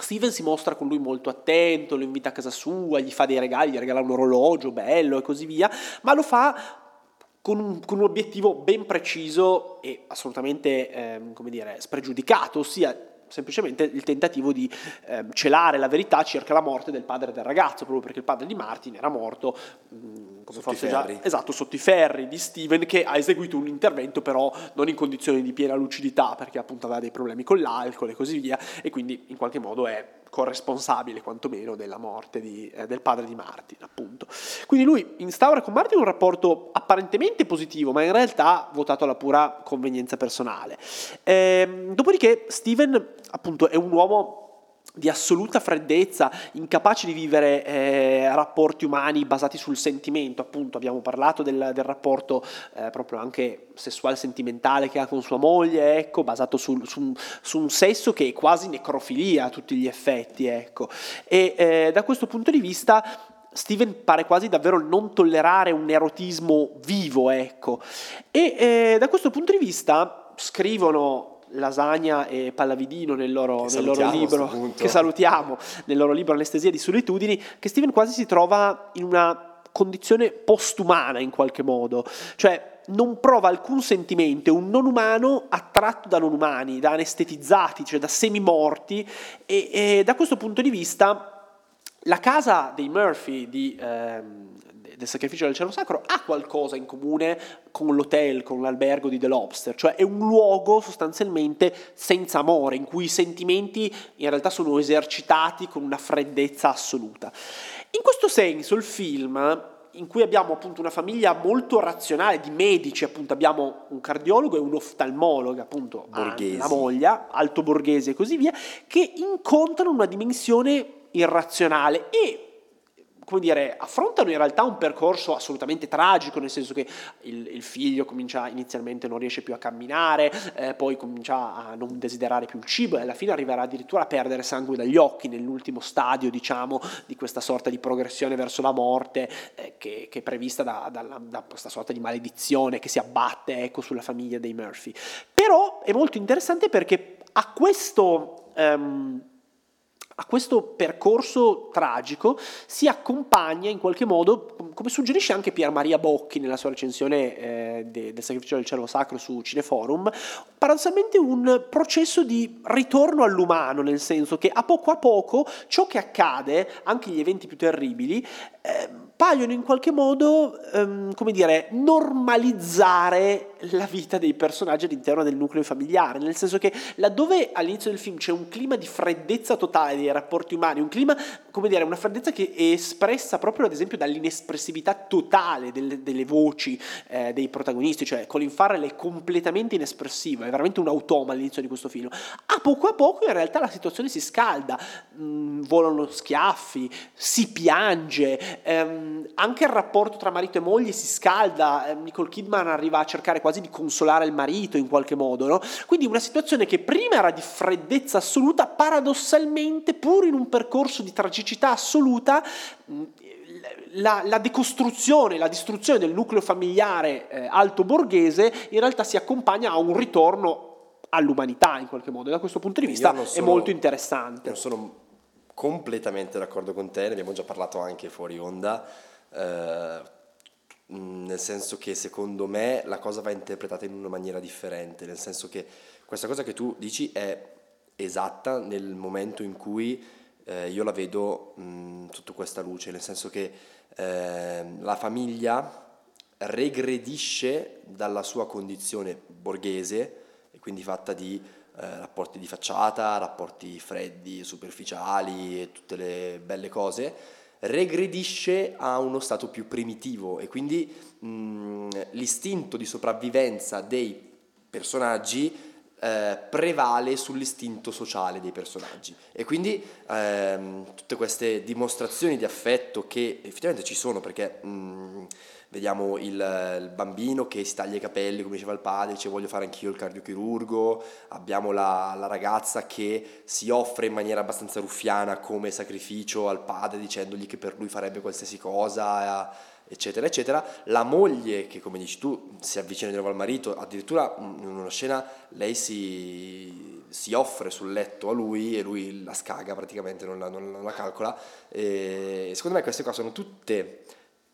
Steven si mostra con lui molto attento, lo invita a casa sua, gli fa dei regali, gli regala un orologio bello e così via, ma lo fa con un, con un obiettivo ben preciso e assolutamente, ehm, come dire, spregiudicato, ossia semplicemente il tentativo di ehm, celare la verità circa la morte del padre del ragazzo, proprio perché il padre di Martin era morto, mh, forse già esatto, sotto i ferri di Steven che ha eseguito un intervento però non in condizioni di piena lucidità perché appunto aveva dei problemi con l'alcol e così via e quindi in qualche modo è corresponsabile quantomeno della morte di- eh, del padre di Martin appunto. Quindi lui instaura con Martin un rapporto apparentemente positivo ma in realtà votato alla pura convenienza personale. Ehm, dopodiché Steven appunto è un uomo di assoluta freddezza, incapace di vivere eh, rapporti umani basati sul sentimento, appunto abbiamo parlato del, del rapporto eh, proprio anche sessuale sentimentale che ha con sua moglie, ecco, basato sul- su, su un sesso che è quasi necrofilia a tutti gli effetti, ecco. E eh, da questo punto di vista Steven pare quasi davvero non tollerare un erotismo vivo, ecco. E eh, da questo punto di vista scrivono Lasagna e Pallavidino nel loro, nel loro libro, che salutiamo, nel loro libro Anestesia di solitudini, che Steven quasi si trova in una condizione postumana in qualche modo, cioè non prova alcun sentimento, è un non umano attratto da non umani, da anestetizzati, cioè da semimorti e, e da questo punto di vista la casa dei Murphy di, ehm, del sacrificio del cielo sacro ha qualcosa in comune con l'hotel, con l'albergo di The Lobster, cioè è un luogo sostanzialmente senza amore, in cui i sentimenti in realtà sono esercitati con una freddezza assoluta. In questo senso il film in cui abbiamo appunto una famiglia molto razionale di medici, appunto abbiamo un cardiologo e un oftalmologo, appunto Borghesi. la moglie, alto borghese e così via, che incontrano una dimensione irrazionale e come dire, affrontano in realtà un percorso assolutamente tragico, nel senso che il, il figlio comincia inizialmente non riesce più a camminare, eh, poi comincia a non desiderare più il cibo e alla fine arriverà addirittura a perdere sangue dagli occhi nell'ultimo stadio, diciamo, di questa sorta di progressione verso la morte eh, che, che è prevista da, dalla- da questa sorta di maledizione che si abbatte ecco, sulla famiglia dei Murphy. Però è molto interessante perché a questo... ehm, a questo percorso tragico si accompagna in qualche modo, come suggerisce anche Pier Maria Bocchi nella sua recensione eh, de- del sacrificio del cielo sacro su Cineforum, paradossalmente un processo di ritorno all'umano, nel senso che a poco a poco ciò che accade, anche gli eventi più terribili, eh, paiono in qualche modo, ehm, come dire, normalizzare la vita dei personaggi all'interno del nucleo familiare, nel senso che laddove all'inizio del film c'è un clima di freddezza totale dei rapporti umani, un clima, come dire, una freddezza che è espressa proprio ad esempio dall'inespressività totale delle, delle voci eh, dei protagonisti, cioè Colin Farrell è completamente inespressivo, è veramente un automa all'inizio di questo film. A poco a poco in realtà la situazione si scalda, mh, volano schiaffi, si piange, ehm, anche il rapporto tra marito e moglie si scalda, eh, Nicole Kidman arriva a cercare quasi di consolare il marito in qualche modo, no? Quindi una situazione che prima era di freddezza assoluta, paradossalmente, pur in un percorso di tragicità assoluta, mh, la, la decostruzione, la distruzione del nucleo familiare eh, alto borghese in realtà si accompagna a un ritorno all'umanità in qualche modo. E da questo punto di Io vista non è sono- molto interessante. Non sono completamente d'accordo con te, ne abbiamo già parlato anche fuori onda, eh, nel senso che secondo me la cosa va interpretata in una maniera differente, nel senso che questa cosa che tu dici è esatta nel momento in cui eh, io la vedo mh, sotto questa luce, nel senso che eh, la famiglia regredisce dalla sua condizione borghese e quindi fatta di eh, rapporti di facciata, rapporti freddi, superficiali e tutte le belle cose, regredisce a uno stato più primitivo e quindi mh, l'istinto di sopravvivenza dei personaggi eh, prevale sull'istinto sociale dei personaggi. E quindi ehm, tutte queste dimostrazioni di affetto che effettivamente ci sono perché mh, vediamo il, il bambino che si taglia i capelli come diceva il padre dice voglio fare anch'io il cardiochirurgo. Abbiamo la, la ragazza che si offre in maniera abbastanza ruffiana come sacrificio al padre dicendogli che per lui farebbe qualsiasi cosa eh, eccetera eccetera. La moglie che come dici tu si avvicina di nuovo al marito addirittura in una scena lei si, si offre sul letto a lui e lui la scaga praticamente non la, non la calcola. E secondo me queste qua sono tutte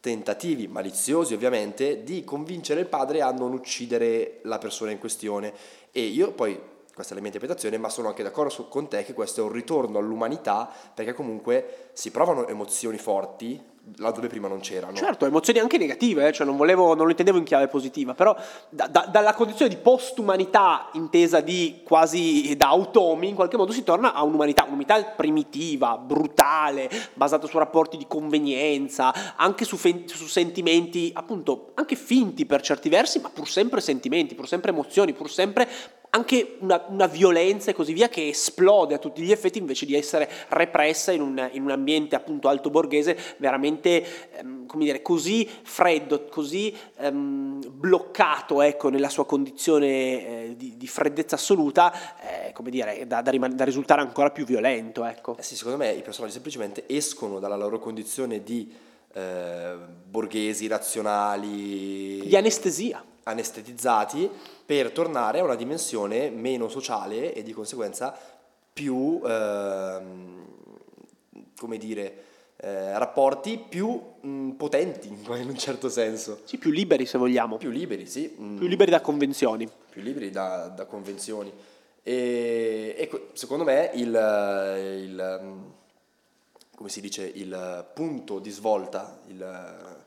tentativi maliziosi ovviamente di convincere il padre a non uccidere la persona in questione. E io poi questa è la mia interpretazione, ma sono anche d'accordo con te che questo è un ritorno all'umanità perché comunque si provano emozioni forti laddove prima non c'erano. Certo, emozioni anche negative, eh, cioè non, volevo, non lo intendevo in chiave positiva, però da- da- dalla condizione di postumanità intesa di quasi da automi, in qualche modo si torna a un'umanità, un'umanità primitiva, brutale, basata su rapporti di convenienza, anche su, fen- su sentimenti appunto anche finti per certi versi, ma pur sempre sentimenti, pur sempre emozioni, pur sempre anche una, una violenza e così via che esplode a tutti gli effetti invece di essere repressa in un, in un ambiente appunto alto borghese veramente ehm, come dire così freddo, così ehm, bloccato ecco nella sua condizione eh, di, di freddezza assoluta eh, come dire da, da riman- da risultare ancora più violento ecco. Eh sì, secondo me i personaggi semplicemente escono dalla loro condizione di eh, borghesi, razionali, Di anestesia. Anestetizzati per tornare a una dimensione meno sociale e di conseguenza più, ehm, come dire, eh, rapporti più mh, potenti in un certo senso, Sì, più liberi se vogliamo. più liberi, sì, mh, Più liberi da convenzioni. più liberi da, da convenzioni. E, e secondo me il, il, mm, come si dice, il punto di svolta, il-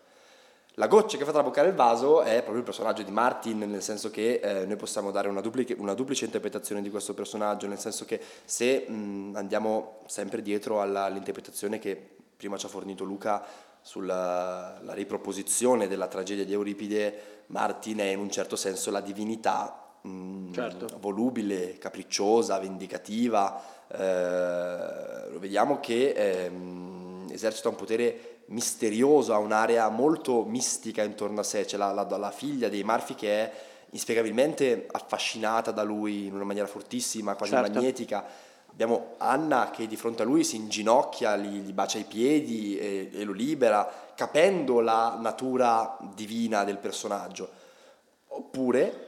la goccia che fa traboccare il vaso è proprio il personaggio di Martin, nel senso che eh, noi possiamo dare una, dupliche- una duplice interpretazione di questo personaggio, nel senso che se mh, andiamo sempre dietro alla- all'interpretazione che prima ci ha fornito Luca sulla la riproposizione della tragedia di Euripide, Martin è in un certo senso la divinità mh, Certo. volubile, capricciosa, vendicativa. eh, lo vediamo che ehm, esercita un potere misterioso, ha un'area molto mistica intorno a sé. C'è la, la- la figlia dei Marfi che è inspiegabilmente affascinata da lui in una maniera fortissima, quasi Certo. magnetica. Abbiamo Anna che di fronte a lui si inginocchia, gli, gli bacia i piedi e, e lo libera, capendo la natura divina del personaggio. Oppure,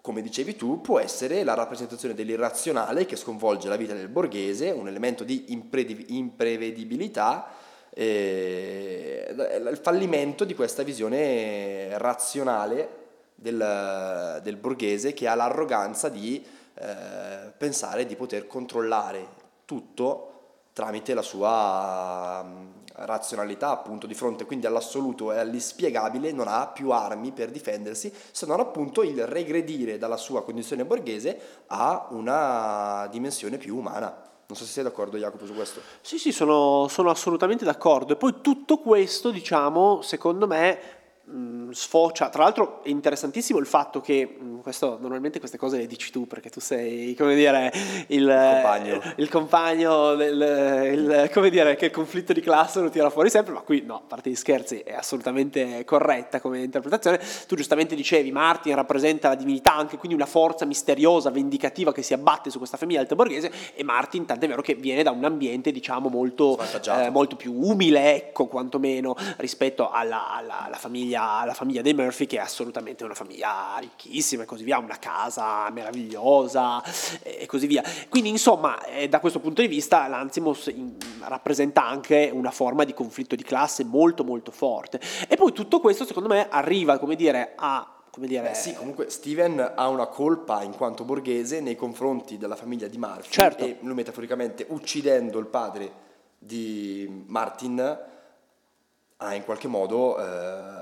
come dicevi tu, può essere la rappresentazione dell'irrazionale che sconvolge la vita del borghese, un elemento di impredi- imprevedibilità, eh, il fallimento di questa visione razionale del, del borghese che ha l'arroganza di eh, pensare di poter controllare tutto tramite la sua mm, razionalità appunto di fronte quindi all'assoluto e all'inspiegabile non ha più armi per difendersi se non appunto il regredire dalla sua condizione borghese a una dimensione più umana non so se sei d'accordo Jacopo su questo Sì, sì, sono, sono assolutamente d'accordo. E poi tutto questo, diciamo, secondo me mh, sfocia. Tra l'altro è interessantissimo il fatto che, mh, questo, normalmente queste cose le dici tu perché tu sei, come dire, il, compagno. il compagno del, il- come dire, che il conflitto di classe lo tira fuori sempre, ma qui no, a parte gli scherzi, è assolutamente corretta come interpretazione. Tu giustamente dicevi, Martin rappresenta la divinità, anche quindi una forza misteriosa, vendicativa che si abbatte su questa famiglia alta borghese e Martin, tant'è vero che viene da un ambiente, diciamo, molto, eh, molto più umile, ecco, quantomeno rispetto alla, alla- alla famiglia, alla famiglia dei Murphy, che è assolutamente una famiglia ricchissima e così via, una casa meravigliosa e così via. Quindi, insomma, eh, da questo punto di vista, l'Ansimos rappresenta anche una forma di conflitto di classe molto, molto forte. E poi tutto questo, secondo me, arriva, come dire, a. Come dire, Beh, sì, comunque Steven ha una colpa in quanto borghese nei confronti della famiglia di Murphy Certo. e lui metaforicamente uccidendo il padre di Martin ha in qualche modo eh,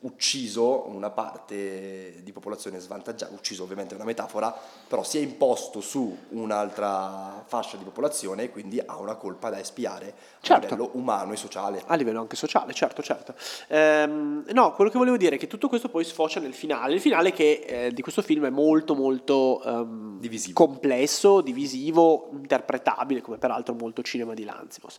ucciso una parte di popolazione svantaggiata, ucciso ovviamente è una metafora, però si è imposto su un'altra fascia di popolazione e quindi ha una colpa da espiare Certo. a livello umano e sociale. A livello anche sociale, certo, certo. Ehm, no, quello che volevo dire è che tutto questo poi sfocia nel finale. Il finale che eh, di questo film è molto, molto ehm, Divisivo. complesso, divisivo, interpretabile, come peraltro molto cinema di Lanzimos.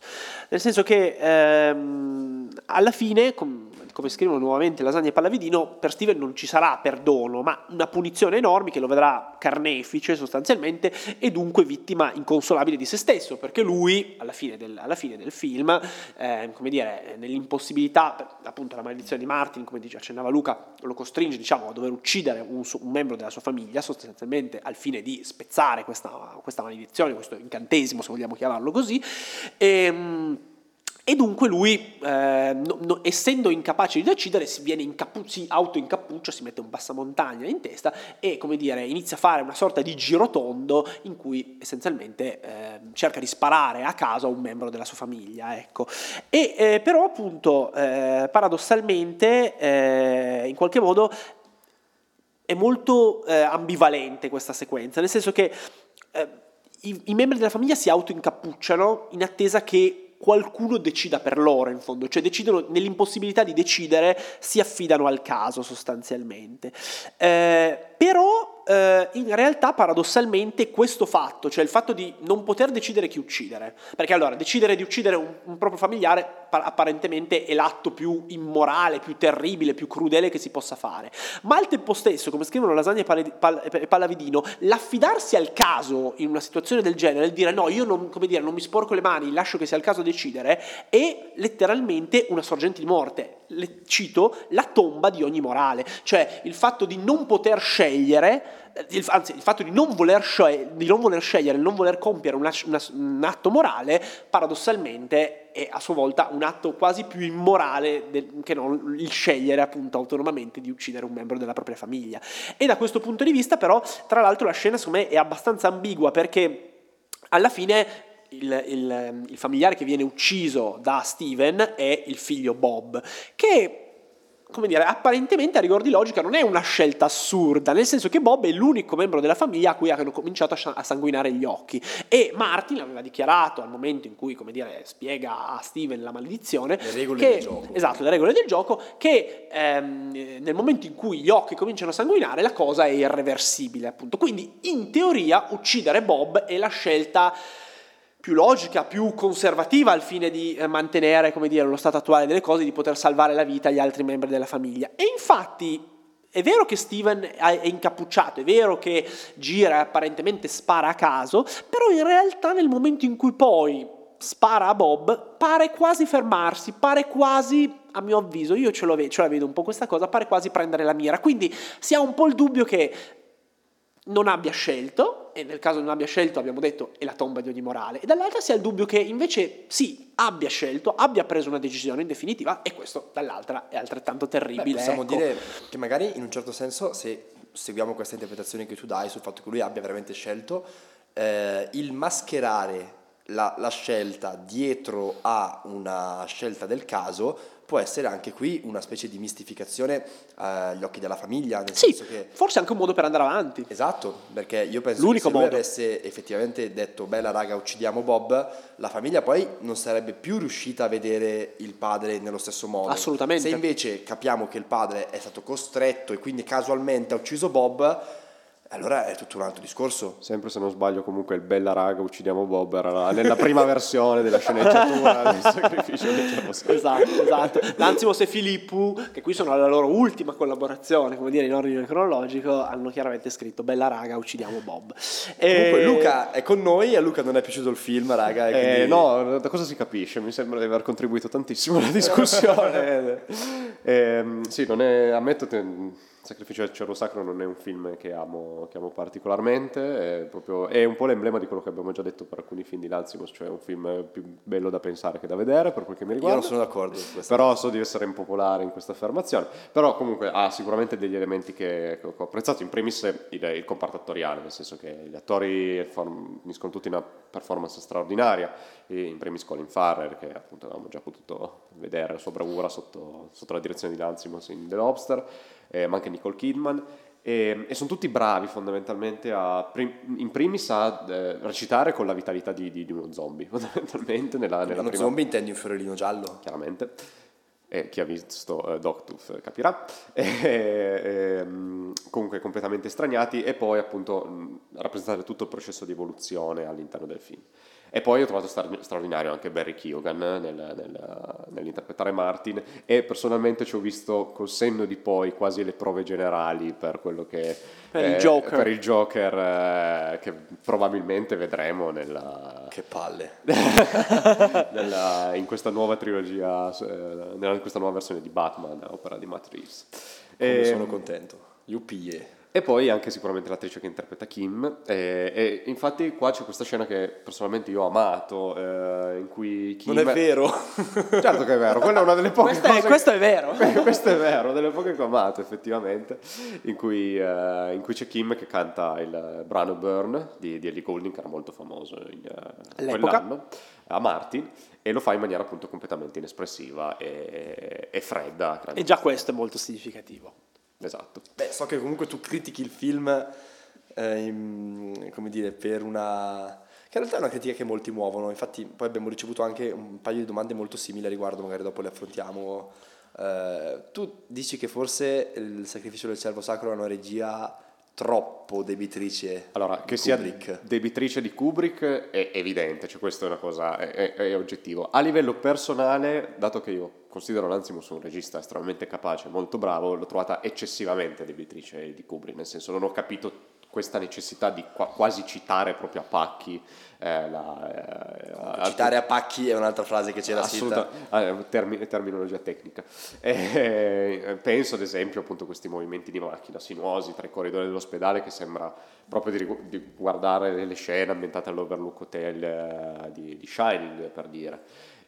Nel senso che ehm, alla fine, com- come scrivono nuovamente Lasagna e Pallavidino, per Steven non ci sarà perdono, ma una punizione enorme che lo vedrà carnefice sostanzialmente e dunque vittima inconsolabile di se stesso, perché lui, alla fine del, alla fine del film, eh, come dire, nell'impossibilità, appunto la maledizione di Martin, come dice, accennava Luca, lo costringe diciamo, a dover uccidere un, un membro della sua famiglia, sostanzialmente al fine di spezzare questa, questa maledizione, questo incantesimo, se vogliamo chiamarlo così. E, e dunque lui, eh, no- no- essendo incapace di decidere, si, viene incappu- si auto-incappuccia, si mette un passamontagna in testa e, come dire, inizia a fare una sorta di girotondo in cui essenzialmente eh, cerca di sparare a caso a un membro della sua famiglia. Ecco. E eh, però, appunto, eh, paradossalmente, eh, in qualche modo è molto eh, ambivalente questa sequenza, nel senso che i, i membri della famiglia si auto-incappucciano in attesa che qualcuno decida per loro, in fondo, cioè decidono nell'impossibilità di decidere, si affidano al caso sostanzialmente. Eh, però eh, in realtà paradossalmente questo fatto, cioè il fatto di non poter decidere chi uccidere, perché allora decidere di uccidere un, un proprio familiare apparentemente è l'atto più immorale, più terribile, più crudele che si possa fare, ma al tempo stesso, come scrivono Lasagna e Pal- Pal- Pallavidino, l'affidarsi al caso in una situazione del genere, il dire no, io non, dire, non mi sporco le mani, lascio che sia il caso decidere, è letteralmente una sorgente di morte. Le, cito la tomba di ogni morale, cioè il fatto di non poter scegliere, anzi il fatto di non voler, scegliere, di non voler scegliere, non voler compiere una, una, un atto morale, paradossalmente è a sua volta un atto quasi più immorale del, che non il scegliere appunto autonomamente di uccidere un membro della propria famiglia. E da questo punto di vista però, tra l'altro la scena secondo me è abbastanza ambigua perché alla fine il, il, il, familiare che viene ucciso da Steven è il figlio Bob, che come dire, apparentemente a rigor di logica non è una scelta assurda, nel senso che Bob è l'unico membro della famiglia a cui hanno cominciato a sanguinare gli occhi e Martin aveva dichiarato al momento in cui, come dire, spiega a Steven la maledizione, le regole che, del gioco. Esatto, le regole del gioco, che ehm, nel momento in cui gli occhi cominciano a sanguinare la cosa è irreversibile, appunto. Quindi in teoria uccidere Bob è la scelta più logica, più conservativa al fine di eh, mantenere, come dire, lo stato attuale delle cose, di poter salvare la vita agli altri membri della famiglia. E infatti è vero che Steven è incappucciato, è vero che gira e apparentemente spara a caso, però in realtà nel momento in cui poi spara a Bob, pare quasi fermarsi, pare quasi, a mio avviso, io ce, vedo, ce la vedo un po' questa cosa, pare quasi prendere la mira. Quindi si ha un po' il dubbio che non abbia scelto, e nel caso non abbia scelto abbiamo detto è la tomba di ogni morale, e dall'altra si ha il dubbio che invece sì, abbia scelto, abbia preso una decisione in definitiva, e questo dall'altra è altrettanto terribile. Beh, possiamo ecco. dire che magari in un certo senso, se seguiamo questa interpretazione che tu dai sul fatto che lui abbia veramente scelto, eh, il mascherare la, la, scelta dietro a una scelta del caso può essere anche qui una specie di mistificazione eh, agli occhi della famiglia. Nel sì, senso che, forse anche un modo per andare avanti. Esatto, perché io penso L'unico che se lui modo. avesse effettivamente detto bella raga uccidiamo Bob, la famiglia poi non sarebbe più riuscita a vedere il padre nello stesso modo. Assolutamente. Se invece capiamo che il padre è stato costretto e quindi casualmente ha ucciso Bob, allora è tutto un altro discorso. Sempre se non sbaglio, comunque il Bella Raga uccidiamo Bob era nella prima versione della sceneggiatura [LAUGHS] del sacrificio di Gerusalemme. Esatto, esatto. Lanzimos e Filippo, che qui sono alla loro ultima collaborazione, come dire in ordine cronologico, hanno chiaramente scritto Bella Raga uccidiamo Bob. Comunque E- Luca è con noi, a Luca non è piaciuto il film, raga. e Eh, quindi- no, da cosa si capisce? Mi sembra di aver contribuito tantissimo alla discussione. [LAUGHS] Ehm, sì, non è, ammetto che Sacrificio del Cerro Sacro non è un film che amo, che amo particolarmente, è, proprio- è un po' l'emblema di quello che abbiamo già detto per alcuni film di Lanzimos, cioè un film più bello da pensare che da vedere per quel che mi Io riguarda. non sono d'accordo su questo. Però so di essere impopolare in questa affermazione. Però comunque ha sicuramente degli elementi che, che ho apprezzato. In primis il, il comparto attoriale, nel senso che gli attori forniscono tutti una performance straordinaria. E in primis Colin Farrer, che appunto avevamo già potuto vedere la sua bravura sotto, sotto la direzione di Lanzimos in The Lobster, eh, ma anche Nicole Kidman. E, e sono tutti bravi fondamentalmente a, prim- in primis a eh, recitare con la vitalità di, di- di uno zombie, [LAUGHS] fondamentalmente nella, nella Uno prima zombie intendi un fiorellino giallo? chiaramente. E chi ha visto eh, Dogtooth capirà. [LAUGHS] E, ehm, comunque completamente straniati e poi appunto mh, rappresentare tutto il processo di evoluzione all'interno del film. E poi ho trovato straordinario anche Barry Keoghan nel- nel- nell'interpretare Martin e personalmente ci ho visto col senno di poi quasi le prove generali per quello che... Per il eh, Joker. per il Joker, eh, che probabilmente vedremo nella, Che palle. [LAUGHS] nella- in questa nuova trilogia, eh, nella- in questa nuova versione di Batman, opera di Matt Reeves. E, sono contento. Yuppie. E poi anche sicuramente l'attrice che interpreta Kim. E, e infatti qua c'è questa scena che personalmente io ho amato, eh, in cui Kim... Non è vero. [LAUGHS] Certo che è vero, quella è una delle poche Questo è- cose... questo è vero. [LAUGHS] questo è vero, delle poche che ho amato effettivamente, in cui, eh, in cui c'è Kim che canta il brano Burn di, di Ellie Goulding, che era molto famoso in, eh, quell'anno, a Martin, e lo fa in maniera appunto completamente inespressiva e, e fredda. E già questo è molto significativo. Esatto. Beh, so che comunque tu critichi il film, eh, in- come dire, per una... che in realtà è una critica che molti muovono, infatti poi abbiamo ricevuto anche un paio di domande molto simili a riguardo, magari dopo le affrontiamo. Eh, tu dici che forse il sacrificio del cervo sacro è una regia troppo debitrice Allora, che sia debitrice di Kubrick è evidente, cioè questo è una cosa, è, è- è oggettivo. A livello personale, dato che io considero Lanzimos un regista estremamente capace, molto bravo, l'ho trovata eccessivamente debitrice di Kubrick, nel senso non ho capito questa necessità di qua- quasi citare proprio a pacchi eh, la, eh, Citare a pacchi è un'altra frase che c'era Assoluta, scritta. ah, termi- terminologia tecnica. Eh, penso ad esempio appunto a questi movimenti di macchina sinuosi tra i corridoi dell'ospedale che sembra proprio di, di guardare le scene ambientate all'Overlook Hotel eh, di, di Shining per dire.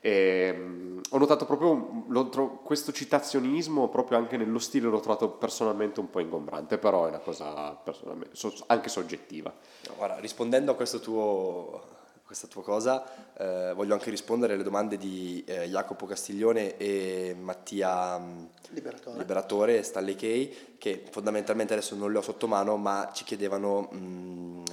E, mm, ho notato proprio tro- questo citazionismo proprio anche nello stile l'ho trovato personalmente un po' ingombrante, però è una cosa personalmente- so- anche soggettiva. Guarda, rispondendo a questo tuo, questa tua cosa, eh, voglio anche rispondere alle domande di eh, Jacopo Castiglione e Mattia mm, Liberatore. Liberatore e Stanley Kay, che fondamentalmente adesso non li ho sotto mano, ma ci chiedevano mm,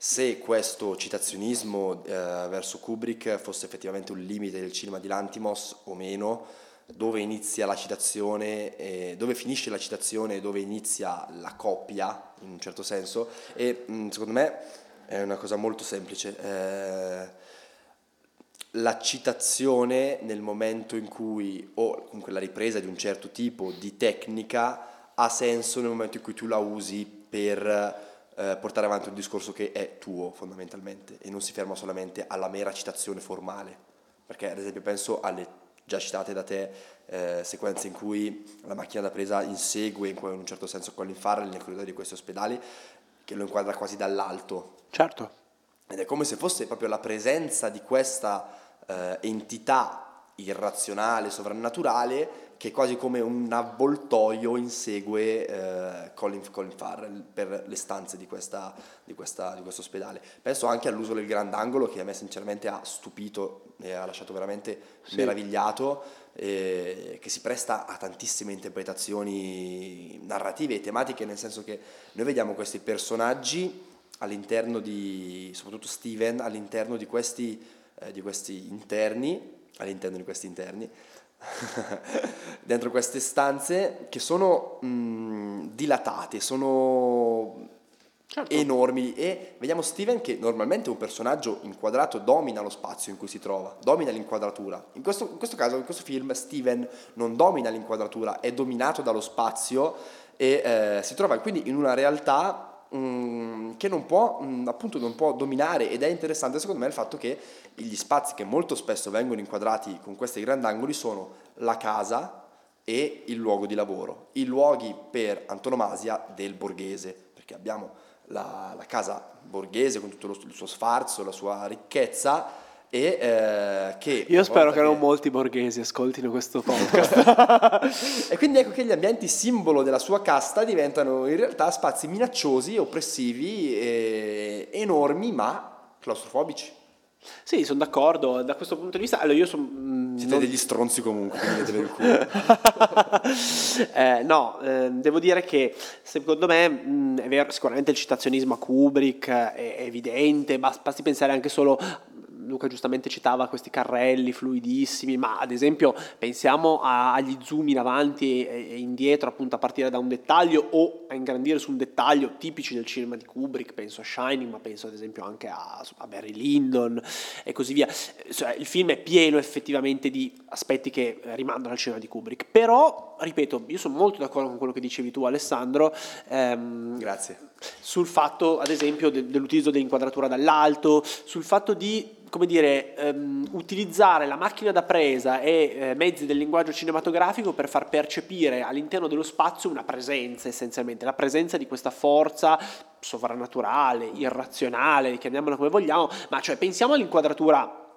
se questo citazionismo eh, verso Kubrick fosse effettivamente un limite del cinema di Lantimos o meno, dove inizia la citazione, e dove finisce la citazione e dove inizia la coppia, in un certo senso, e mm, secondo me è una cosa molto semplice. eh, la citazione nel momento in cui, o comunque la ripresa di un certo tipo di tecnica, ha senso nel momento in cui tu la usi per eh, portare avanti un discorso che è tuo fondamentalmente e non si ferma solamente alla mera citazione formale. Perché ad esempio penso alle già citate da te eh, sequenze in cui la macchina da presa insegue in un certo senso Colin Farrell nel corridoio di questi ospedali che lo inquadra quasi dall'alto Certo. ed è come se fosse proprio la presenza di questa eh, entità irrazionale, sovrannaturale, che quasi come un avvoltoio insegue eh, Colin, Colin Farrell per le stanze di, questa, di, questa, di questo ospedale. Penso anche all'uso del grandangolo che a me sinceramente ha stupito e ha lasciato veramente Sì. meravigliato, eh, che si presta a tantissime interpretazioni narrative e tematiche, nel senso che noi vediamo questi personaggi all'interno di, soprattutto Steven, all'interno di questi, eh, di questi interni, all'interno di questi interni, [LAUGHS] dentro queste stanze che sono mh, dilatate, sono Certo. enormi e vediamo Steven che normalmente un personaggio inquadrato domina lo spazio in cui si trova, domina l'inquadratura. In questo, in questo caso, in questo film, Steven non domina l'inquadratura, è dominato dallo spazio e eh, si trova quindi in una realtà mm, che non può, mm, appunto, non può dominare ed è interessante secondo me il fatto che gli spazi che molto spesso vengono inquadrati con questi grandangoli sono la casa e il luogo di lavoro, i luoghi per antonomasia del borghese, perché abbiamo la, la casa borghese con tutto lo- il suo sfarzo, la sua ricchezza e eh, che... Io spero volta che non molti borghesi ascoltino questo podcast. [LAUGHS] e quindi ecco che gli ambienti simbolo della sua casta diventano in realtà spazi minacciosi, oppressivi, e enormi ma claustrofobici. sì, sono d'accordo. Da questo punto di vista, allora io sono. Siete degli stronzi comunque. [LAUGHS] Eh, no, eh, devo dire che secondo me mh, è vero, sicuramente il citazionismo a Kubrick è, evidente, bas- basti pensare anche solo, Luca giustamente citava questi carrelli fluidissimi, ma ad esempio pensiamo a- agli zoom in avanti e, e indietro appunto a partire da un dettaglio o a ingrandire su un dettaglio tipici del cinema di Kubrick, penso a Shining, ma penso ad esempio anche a, a Barry Lyndon e così via. Cioè, il film è pieno effettivamente di aspetti che rimandano al cinema di Kubrick, però, ripeto, io sono molto d'accordo con quello che dicevi tu Alessandro, ehm, Grazie. sul fatto, ad esempio, de- dell'utilizzo dell'inquadratura dall'alto, sul fatto di, come dire, ehm, utilizzare la macchina da presa e eh, mezzi del linguaggio cinematografico per far percepire all'interno dello spazio una presenza, essenzialmente, la presenza di questa forza sovrannaturale, irrazionale, chiamiamola come vogliamo, ma cioè pensiamo all'inquadratura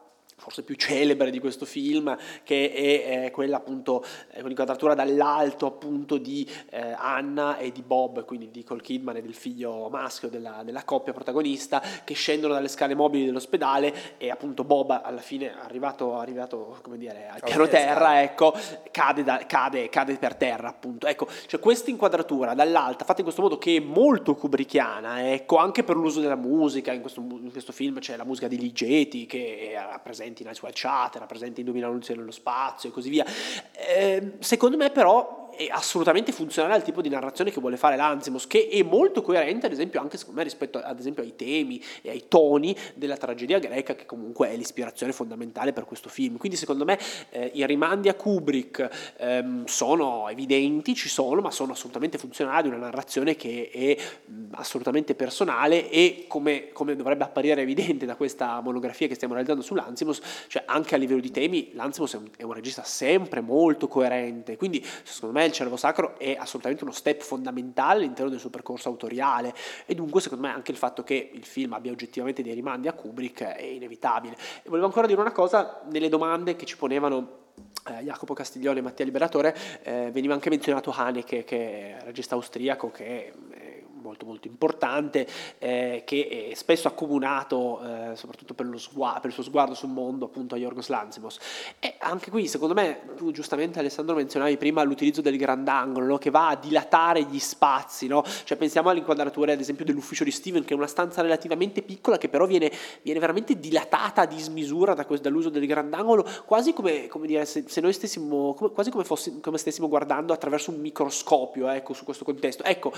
forse più celebre di questo film, che è eh, quella appunto eh, con l'inquadratura dall'alto appunto di eh, Anna e di Bob, quindi di Cole Kidman e del figlio maschio della, della coppia protagonista, che scendono dalle scale mobili dell'ospedale e appunto Bob alla fine arrivato, arrivato come dire, al piano terra, ecco, cade, da- cade- cade per terra appunto. Ecco, cioè questa inquadratura dall'alta fatta in questo modo che è molto kubrickiana, ecco, anche per l'uso della musica, in questo, in questo film c'è la musica di Ligeti che era presente in Ice White Chat, era presente in 2000 Annunzi nello spazio e così via. Eh, secondo me però è assolutamente funzionale al tipo di narrazione che vuole fare Lanzimos, che è molto coerente, ad esempio, anche secondo me rispetto ad esempio ai temi e ai toni della tragedia greca, che comunque è l'ispirazione fondamentale per questo film. Quindi secondo me eh, i rimandi a Kubrick ehm, sono evidenti, ci sono, ma sono assolutamente funzionali, una narrazione che è mh, assolutamente personale e come, come, dovrebbe apparire evidente da questa monografia che stiamo realizzando su Lanzimos, cioè anche a livello di temi, Lanzimos è un, è un regista sempre molto coerente, quindi secondo me il Cervo Sacro è assolutamente uno step fondamentale all'interno del suo percorso autoriale e dunque secondo me anche il fatto che il film abbia oggettivamente dei rimandi a Kubrick è inevitabile. E volevo ancora dire una cosa, nelle domande che ci ponevano eh, Jacopo Castiglione e Mattia Liberatore eh, veniva anche menzionato Haneke che è regista austriaco che eh, molto molto importante eh, che è spesso accomunato eh, soprattutto per, sguardo, per, il suo sguardo sul mondo appunto a Yorgos Lanzimos e anche qui secondo me tu giustamente Alessandro menzionavi prima l'utilizzo del grandangolo no? che va a dilatare gli spazi no? cioè pensiamo all'inquadratura ad esempio dell'ufficio di Steven che è una stanza relativamente piccola che però viene, viene veramente dilatata a dismisura da questo, dall'uso del grandangolo quasi come, come dire se, se, noi stessimo come, quasi come, fossi, come stessimo guardando attraverso un microscopio ecco su questo contesto ecco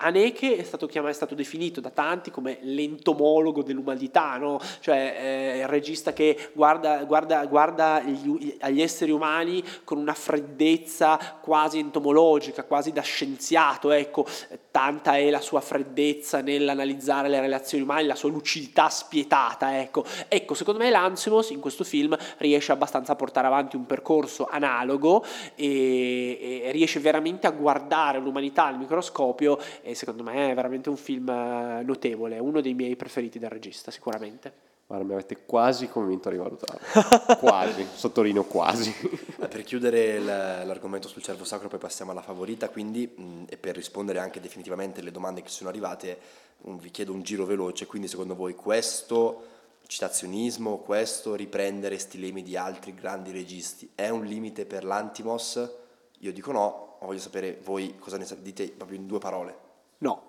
Haneke è stato, chiamato, è stato definito da tanti come l'entomologo dell'umanità, no? cioè eh, il regista che guarda, guarda, guarda gli, agli esseri umani con una freddezza quasi entomologica, quasi da scienziato, ecco, tanta è la sua freddezza nell'analizzare le relazioni umane, la sua lucidità spietata, ecco. ecco secondo me Lanzimos in questo film riesce abbastanza a portare avanti un percorso analogo e, e riesce veramente a guardare l'umanità al microscopio e secondo me è veramente un film eh, notevole, uno dei miei preferiti del regista sicuramente. Guarda, mi avete quasi convinto a rivalutarlo. [LAUGHS] quasi, sottolineo quasi. per chiudere l'argomento sul cervo sacro, poi passiamo alla favorita, quindi, mh, e per rispondere anche definitivamente alle domande che sono arrivate, mh, vi chiedo un giro veloce, quindi secondo voi questo citazionismo, questo riprendere stilemi di altri grandi registi, è un limite per l'Antimos? Io dico no, ma voglio sapere voi cosa ne dite proprio in due parole. No.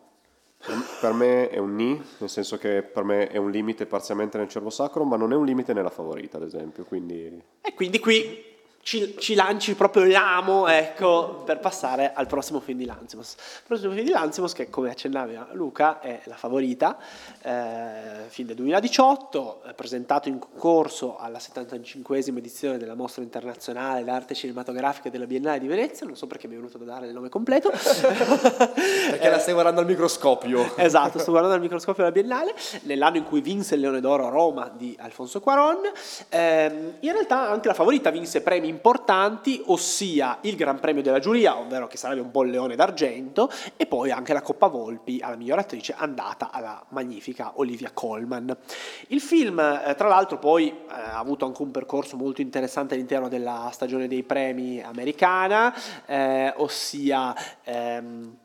Per me è un ni, nel senso che per me è un limite parzialmente nel cervo sacro, ma non è un limite nella favorita, ad esempio. Quindi... E quindi qui ci, ci, lanci proprio l'amo ecco, per passare al prossimo film di Lanzimos. Il prossimo film di Lanzimos, che come accennavi a Luca, è La Favorita, eh, film del 2018, eh, presentato in concorso alla 75esima edizione della Mostra Internazionale d'Arte Cinematografica della Biennale di Venezia, non so perché mi è venuto da dare il nome completo. [LAUGHS] perché la stai guardando al microscopio. [LAUGHS] esatto, sto guardando al microscopio della Biennale, nell'anno in cui vinse il Leone d'Oro a Roma di Alfonso Cuaron. Eh, in realtà anche La Favorita vinse premi importanti, ossia il Gran Premio della giuria, ovvero che sarebbe un po' il leone d'argento, e poi anche la Coppa Volpi alla miglior attrice andata alla magnifica Olivia Colman. Il film, eh, tra l'altro, poi eh, ha avuto anche un percorso molto interessante all'interno della stagione dei premi americana, eh, ossia... Ehm,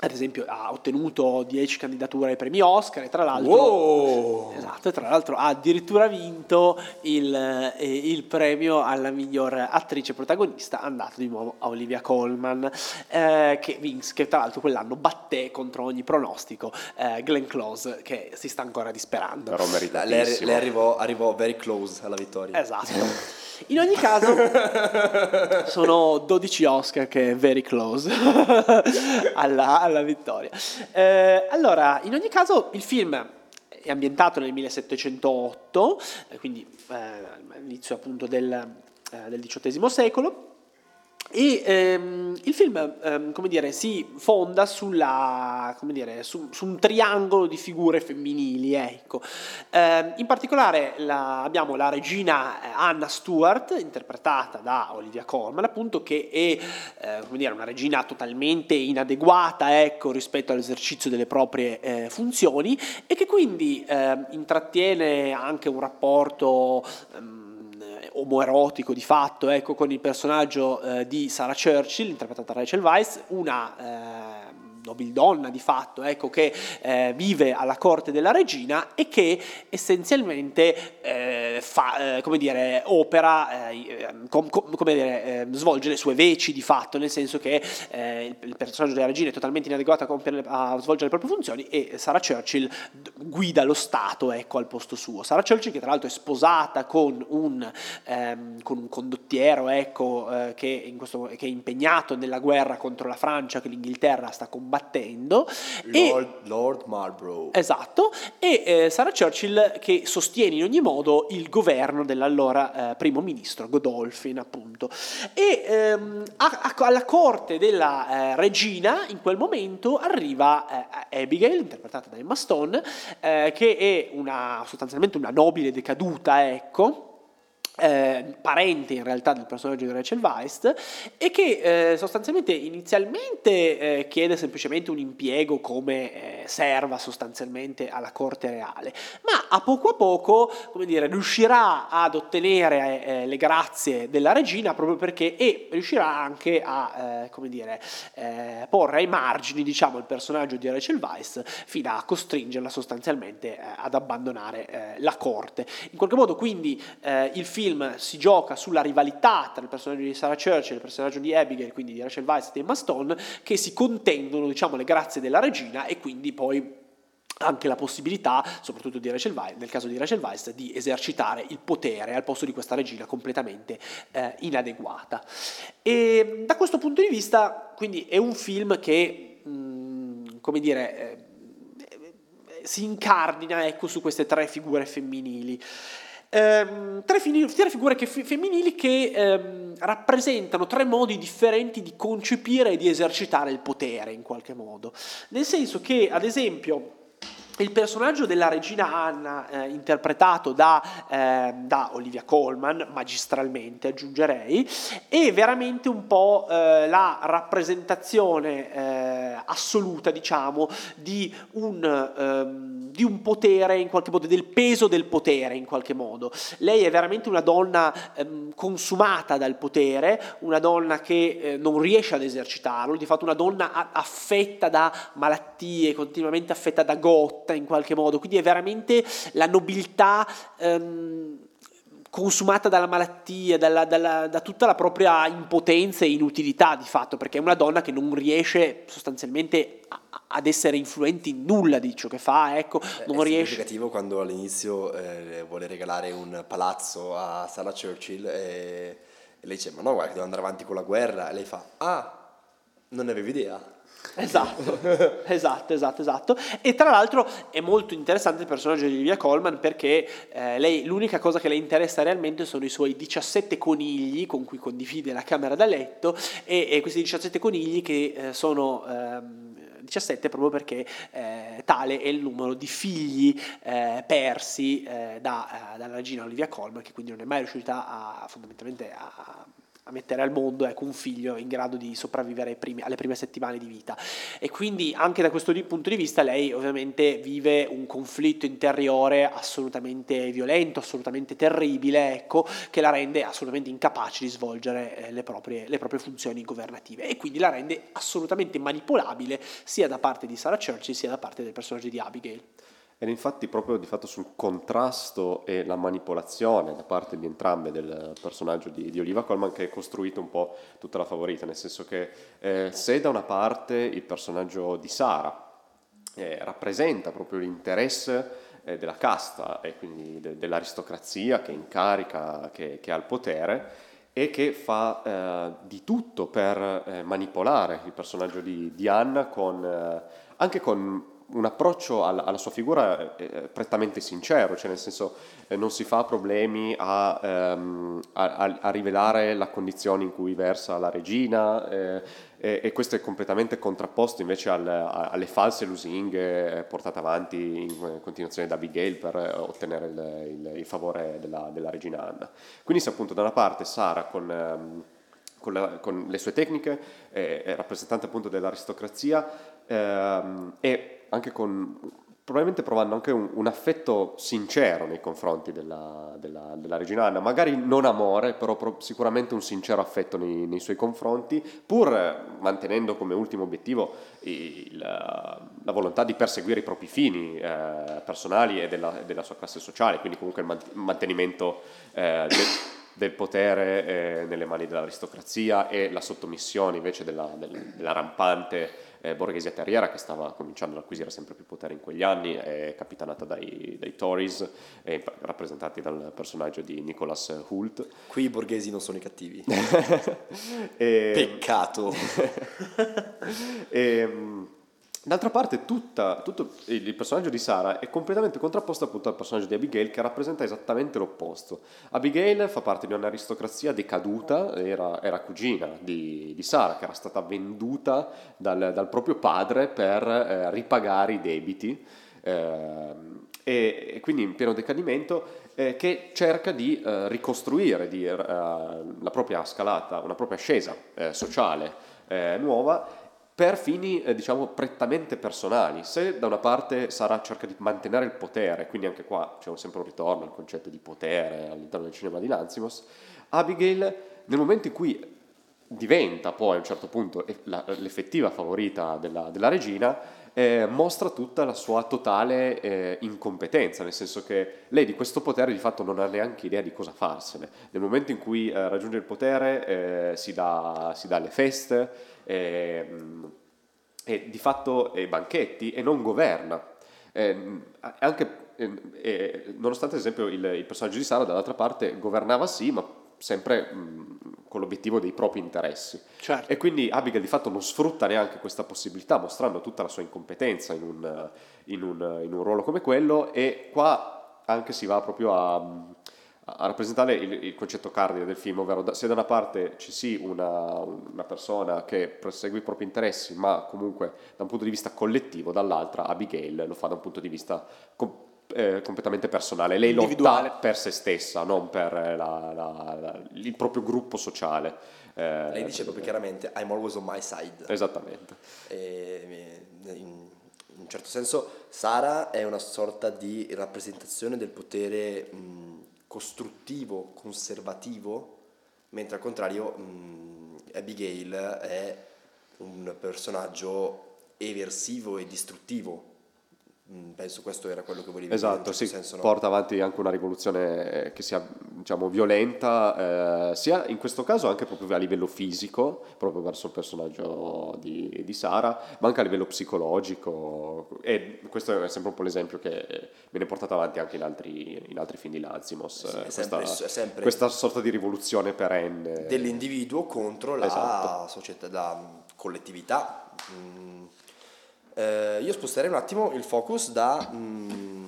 ad esempio ha ottenuto 10 candidature ai premi Oscar e tra l'altro, wow. esatto, e tra l'altro ha addirittura vinto il, eh, il, premio alla miglior attrice protagonista andato di nuovo a Olivia Colman eh, che, Vince, che tra l'altro quell'anno batté contro ogni pronostico eh, Glenn Close che si sta ancora disperando. Però lei, lei arrivò, arrivò very close alla vittoria. Esatto. In ogni caso, [LAUGHS] sono 12 Oscar che è very close [LAUGHS] alla, alla vittoria. Eh, allora, in ogni caso, il film è ambientato nel 1708, eh, quindi eh, all'inizio appunto del, eh, del XVIII secolo e ehm, il film, ehm, come dire, si fonda sulla, come dire, su, su, un triangolo di figure femminili, ecco. Eh, in particolare la, abbiamo la regina eh, Anna Stewart, interpretata da Olivia Colman, appunto, che è, eh, come dire, una regina totalmente inadeguata, ecco, rispetto all'esercizio delle proprie eh, funzioni e che quindi ehm, intrattiene anche un rapporto ehm, omoerotico di fatto ecco, con il personaggio eh, di Sarah Churchill, interpretata da Rachel Weisz, una eh, nobildonna di fatto, ecco, che eh, vive alla corte della regina e che essenzialmente eh, fa, eh, come dire, opera, eh, com, com, come dire, eh, svolge le sue veci di fatto, nel senso che eh, il, il, personaggio della regina è totalmente inadeguato a, compiere, a, svolgere le proprie funzioni e Sarah Churchill guida lo Stato ecco, al posto suo. Sarah Churchill che tra l'altro è sposata con un, ehm, con un condottiero ecco, eh, che, questo, che, è impegnato nella guerra contro la Francia che l'Inghilterra sta combattendo. Lord, e, Lord Marlborough. Esatto, e eh, Sarah Churchill che sostiene in ogni modo il governo dell'allora eh, primo ministro Godolphin appunto. E ehm, a, a, alla corte della eh, regina in quel momento arriva eh, Abigail, interpretata da Emma Stone, eh, che è una, sostanzialmente una nobile decaduta, ecco, eh, parente in realtà del personaggio di Rachel Weisz e che eh, sostanzialmente inizialmente eh, chiede semplicemente un impiego come eh, serva sostanzialmente alla corte reale. Ma a poco a poco come dire, riuscirà ad ottenere eh, le grazie della regina proprio perché e riuscirà anche a eh, come dire, porre ai margini diciamo il personaggio di Rachel Weisz fino a costringerla sostanzialmente ad abbandonare la corte. In qualche modo quindi il film film si gioca sulla rivalità tra il personaggio di Sarah Churchill e il personaggio di Abigail, quindi di Rachel Weisz e Emma Stone, che si contendono diciamo, le grazie della regina e quindi poi anche la possibilità, soprattutto Weisz, nel caso di Rachel Weisz, di esercitare il potere al posto di questa regina completamente eh, inadeguata. E da questo punto di vista, quindi è un film che, mh, mm, come dire, eh, si incardina ecco, su queste tre figure femminili ehm, tre, tre, figure che, femminili che ehm, rappresentano tre modi differenti di concepire e di esercitare il potere in qualche modo. Nel senso che, ad esempio, il personaggio della regina Anna, eh, interpretato da, eh, da, Olivia Colman, magistralmente aggiungerei, è veramente un po' eh, la rappresentazione eh, assoluta, diciamo, di un, ehm, di un, potere, in qualche modo, del peso del potere, in qualche modo. Lei è veramente una donna ehm, consumata dal potere, una donna che eh, non riesce ad esercitarlo, di fatto una donna affetta da malattie, continuamente affetta da gotte, corrotta in qualche modo, quindi è veramente la nobiltà ehm, consumata dalla malattia, dalla, dalla, da tutta la propria impotenza e inutilità di fatto, perché è una donna che non riesce sostanzialmente a, ad essere influente in nulla di ciò che fa, ecco, non è riesce... significativo quando all'inizio eh, vuole regalare un palazzo a Sarah Churchill e, e lei dice ma no guarda devo andare avanti con la guerra. E lei fa ah non ne avevi idea Esatto, [LAUGHS] esatto, esatto, esatto. E tra l'altro è molto interessante il personaggio di Olivia Colman perché eh, lei, l'unica cosa che le interessa realmente sono i suoi 17 conigli con cui condivide la camera da letto e, e questi 17 conigli che eh, sono... Ehm, 17 proprio perché eh, tale è il numero di figli eh, persi eh, da, eh, dalla regina Olivia Colman che quindi non è mai riuscita a, fondamentalmente a a mettere al mondo ecco, un figlio in grado di sopravvivere primi, alle prime settimane di vita. E quindi anche da questo punto di vista lei ovviamente vive un conflitto interiore assolutamente violento, assolutamente terribile, ecco, che la rende assolutamente incapace di svolgere eh, le, proprie, le proprie funzioni governative e quindi la rende assolutamente manipolabile sia da parte di Sarah Churchill sia da parte del personaggio di Abigail. Ed infatti proprio di fatto sul contrasto e la manipolazione da parte di entrambe del personaggio di, di Oliva Colman che è costruito un po' tutta la favorita, nel senso che eh, se da una parte il personaggio di Sara eh, rappresenta proprio l'interesse eh, della casta e quindi de, dell'aristocrazia che incarica, che, che ha il potere, e che fa eh, di tutto per eh, manipolare il personaggio di, di Anna con, eh, anche con un approccio alla, alla sua figura eh, prettamente sincero, cioè nel senso eh, non si fa problemi a, ehm, a, a, rivelare la condizione in cui versa la regina eh, e, e, questo è completamente contrapposto invece al, alle false lusinghe eh, portate avanti in continuazione da Abigail per eh, ottenere il, il, il favore della, della, regina Anna. Quindi se appunto da una parte Sara con... Ehm, con, le sue tecniche, è rappresentante appunto dell'aristocrazia ehm, e anche con probabilmente provando anche un, un affetto sincero nei confronti della, della, della, regina Anna, magari non amore, però pro, sicuramente un sincero affetto nei, nei, suoi confronti, pur mantenendo come ultimo obiettivo il, la volontà di perseguire i propri fini eh, personali e della, della, sua classe sociale, quindi comunque il mantenimento eh, del, del, potere eh, nelle mani dell'aristocrazia e la sottomissione invece della, della rampante eh, borghesia terriera che stava cominciando ad acquisire sempre più potere in quegli anni, è capitanata dai, dai Tories, eh, rappresentati dal personaggio di Nicholas Hult. Qui i borghesi non sono i cattivi. [LAUGHS] e... Peccato. [LAUGHS] e, D'altra parte tutta, tutto il personaggio di Sara è completamente contrapposto appunto al personaggio di Abigail che rappresenta esattamente l'opposto. Abigail fa parte di un'aristocrazia decaduta, era, era cugina di, di, Sara che era stata venduta dal, dal proprio padre per eh, ripagare i debiti eh, e, e, quindi in pieno decadimento eh, che cerca di eh, ricostruire di, eh, la propria scalata, una propria ascesa eh, sociale nuova per fini eh, diciamo prettamente personali. Se da una parte Sara cerca di mantenere il potere, quindi anche qua c'è sempre un ritorno al concetto di potere all'interno del cinema di Lanzimos, Abigail nel momento in cui diventa poi a un certo punto l'effettiva favorita della, della regina, eh, mostra tutta la sua totale eh, incompetenza, nel senso che lei di questo potere di fatto non ha neanche idea di cosa farsene. Nel momento in cui eh, raggiunge il potere eh, si dà, si, dà, le feste, e, ehm, e di fatto e banchetti e non governa. E, anche, e, nonostante ad esempio il, il, personaggio di Sara dall'altra parte governava sì, ma sempre mh, con l'obiettivo dei propri interessi. Certo. E quindi Abigail di fatto non sfrutta neanche questa possibilità, mostrando tutta la sua incompetenza in un, in un, in un ruolo come quello e qua anche si va proprio a a rappresentare il, il, concetto cardine del film, ovvero se da una parte ci sia una, una, persona che persegue i propri interessi, ma comunque da un punto di vista collettivo, dall'altra Abigail lo fa da un punto di vista com- eh, completamente personale. Lei lotta per se stessa, non per la, la, la, il proprio gruppo sociale. Eh, Lei dice proprio chiaramente I'm always on my side. Esattamente. E, in, in un certo senso Sara è una sorta di rappresentazione del potere... Mh, costruttivo, conservativo, mentre al contrario mh, Abigail è un personaggio eversivo e distruttivo. Penso questo era quello che volevi dire. Esatto, sì, senso, no? porta avanti anche una rivoluzione che sia diciamo, violenta, eh, sia in questo caso anche proprio a livello fisico, proprio verso il personaggio di, di, Sara, ma anche a livello psicologico. E questo è sempre un po' l'esempio che viene portato avanti anche in altri, in altri film di Lazimos. Sì, questa, sempre, sempre questa, sorta di rivoluzione perenne. Dell'individuo contro la esatto. società, la collettività. Mm. Eh, io sposterei un attimo il focus da... Mm,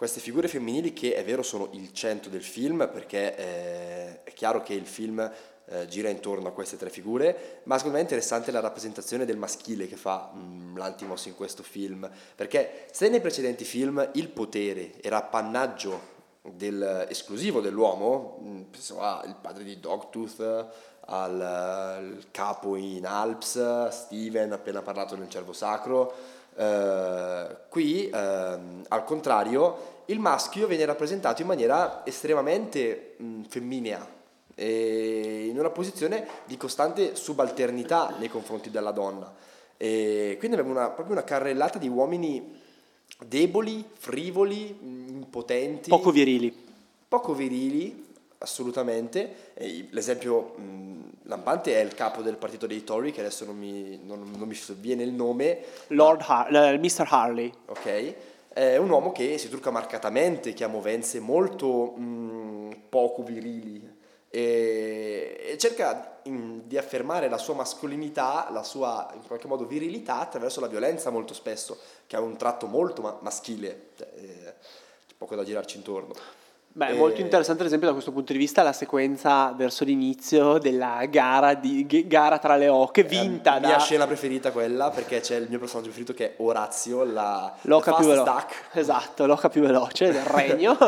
queste figure femminili che è vero sono il centro del film perché eh, è chiaro che il film eh, gira intorno a queste tre figure, ma secondo me è interessante la rappresentazione del maschile che fa mh, mm, l'Antimos in questo film, perché se nei precedenti film il potere era appannaggio del, esclusivo dell'uomo, mh, pensiamo al padre di Dogtooth, al, al capo in Alps, Steven appena parlato del cervo sacro, Uh, qui, uh, al contrario, il maschio viene rappresentato in maniera estremamente mh, femminea, in una posizione di costante subalternità nei confronti della donna. E quindi abbiamo una, proprio una carrellata di uomini deboli, frivoli, impotenti. Poco virili. Poco virili, assolutamente. l'esempio mh, lampante è il capo del partito dei Tory, che adesso non mi, non, non mi viene il nome. Lord Har- uh, Mr. Harley. Ok. È un uomo che si trucca marcatamente, che ha movenze molto mh, poco virili e, e cerca in, di affermare la sua mascolinità, la sua in qualche modo virilità attraverso la violenza molto spesso, che è un tratto molto ma- maschile. Cioè, eh, c'è poco da girarci intorno. Beh, è molto interessante ad esempio da questo punto di vista la sequenza verso l'inizio della gara, di, gara tra le oche vinta eh, da... mia scena preferita quella perché c'è il mio personaggio preferito che è Orazio, la l'oca più veloce. Esatto, l'oca più veloce del [LAUGHS] regno.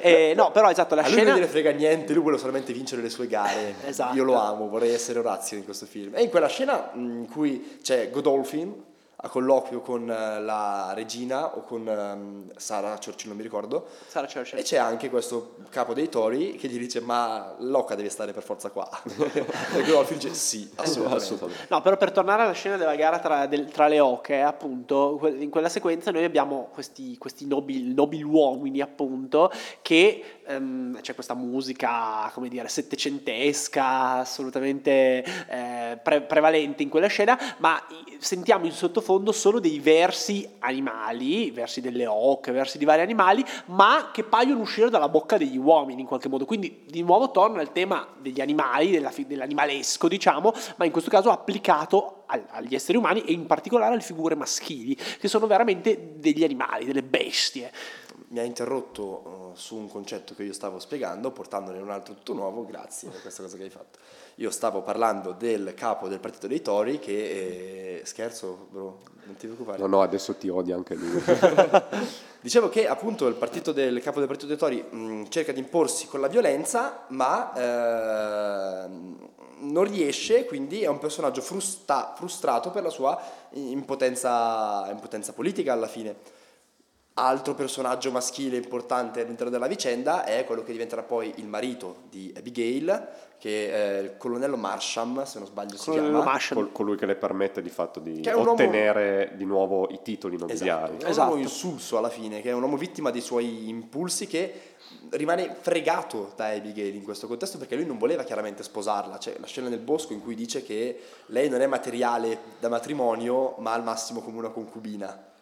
e, no, però esatto, la A scena... lui non gliene frega niente, lui vuole solamente vincere le sue gare. esatto. Io lo amo, vorrei essere Orazio in questo film. E in quella scena in cui c'è Godolphin a colloquio con eh, la regina o con um, Sara Churchill, non mi ricordo. Sara Churchill. E c'è anche questo capo dei tori che gli dice ma l'oca deve stare per forza qua. [LAUGHS] e Godolphin dice sì, assolutamente. assolutamente. No, però per tornare alla scena della gara tra, del, tra le oche, appunto, in quella sequenza noi abbiamo questi, questi nobili, nobili uomini, appunto, che um, c'è questa musica, come dire, settecentesca, assolutamente eh, pre- prevalente in quella scena, ma sentiamo in sottofondo solo dei versi animali, versi delle oche, versi di vari animali, ma che paiono uscire dalla bocca degli uomini in qualche modo. Quindi di nuovo torna al tema degli animali, della, dell'animalesco, diciamo, ma in questo caso applicato agli esseri umani e in particolare alle figure maschili, che sono veramente degli animali, delle bestie mi ha interrotto uh, su un concetto che io stavo spiegando, portandone un altro tutto nuovo, grazie per questa cosa che hai fatto. Io stavo parlando del capo del partito dei Tori che, eh, scherzo bro, non ti preoccupare. No, no, adesso ti odia anche lui. [LAUGHS] Dicevo che appunto il, partito del, il capo del partito dei Tori mh, cerca di imporsi con la violenza, ma eh, non riesce, quindi è un personaggio frusta, frustrato per la sua impotenza, impotenza politica alla fine Altro personaggio maschile importante all'interno della vicenda è quello che diventerà poi il marito di Abigail, che è il colonnello Marsham, se non sbaglio si chiama. Col, colui che le permette di fatto di ottenere uomo... di nuovo i titoli nobiliari. Esatto, è un uomo insulso alla fine, che è un uomo vittima dei suoi impulsi che rimane fregato da Abigail in questo contesto perché lui non voleva chiaramente sposarla. C'è la scena nel bosco in cui dice che lei non è materiale da matrimonio, ma al massimo come una concubina.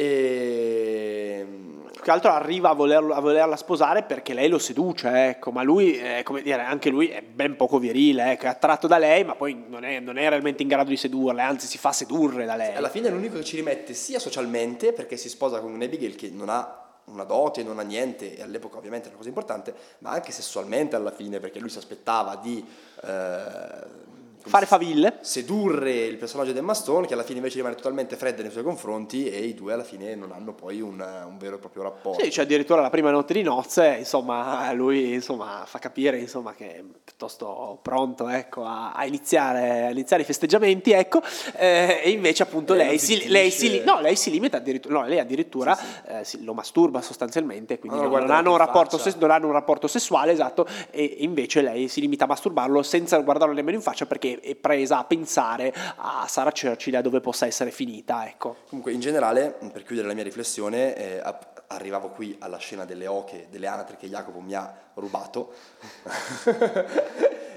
E... Più che altro arriva a, volerlo, a, volerla sposare perché lei lo seduce, ecco, ma lui, eh, come dire, anche lui è ben poco virile, ecco, è attratto da lei, ma poi non è, non è, realmente in grado di sedurla, anzi si fa sedurre da lei. Alla fine è l'unico che ci rimette sia socialmente, perché si sposa con un Abigail che non ha una dote, non ha niente, e all'epoca ovviamente è una cosa importante, ma anche sessualmente alla fine, perché lui si aspettava di... Eh, fare faville. Sedurre il personaggio di Emma Stone, che alla fine invece rimane totalmente fredda nei suoi confronti, e i due alla fine non hanno poi un, un vero e proprio rapporto. Sì, cioè addirittura la prima notte di nozze, insomma, lui insomma, fa capire insomma, che è piuttosto pronto ecco, a, a, iniziare, a, iniziare, i festeggiamenti, ecco, eh, e invece appunto lei, lei, si, lei, si, no, lei si limita addirittura, no, lei addirittura sì, sì. Eh, si, lo masturba sostanzialmente, quindi no, non, hanno rapporto, non hanno un rapporto sessuale, esatto, e invece lei si limita a masturbarlo senza guardarlo nemmeno in faccia perché è presa a pensare a Sarah Churchill a dove possa essere finita. Ecco. Comunque, in generale, per chiudere la mia riflessione, eh, arrivavo qui alla scena delle oche, delle anatre che Jacopo mi ha rubato. [LAUGHS]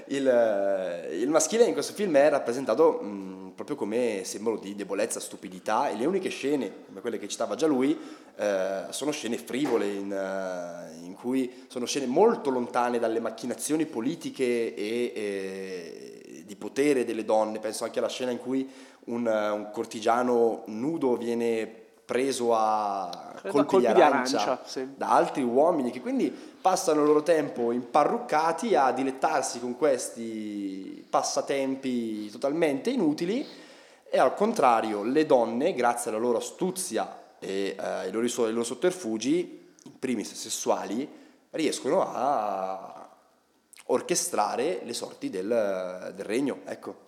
il, eh, il, maschile in questo film è rappresentato mh, proprio come simbolo di debolezza, stupidità e le uniche scene, come quelle che citava già lui, eh, sono scene frivole in, uh, in, cui sono scene molto lontane dalle macchinazioni politiche e, e di potere delle donne. Penso anche alla scena in cui un, un cortigiano nudo viene preso a colpi, colpi, di arancia, di arancia sì. da altri uomini che quindi passano il loro tempo imparruccati a dilettarsi con questi passatempi totalmente inutili e al contrario le donne, grazie alla loro astuzia e eh, ai, loro, ai loro sotterfugi, in primis sessuali, riescono a orchestrare le sorti del, del regno. Ecco.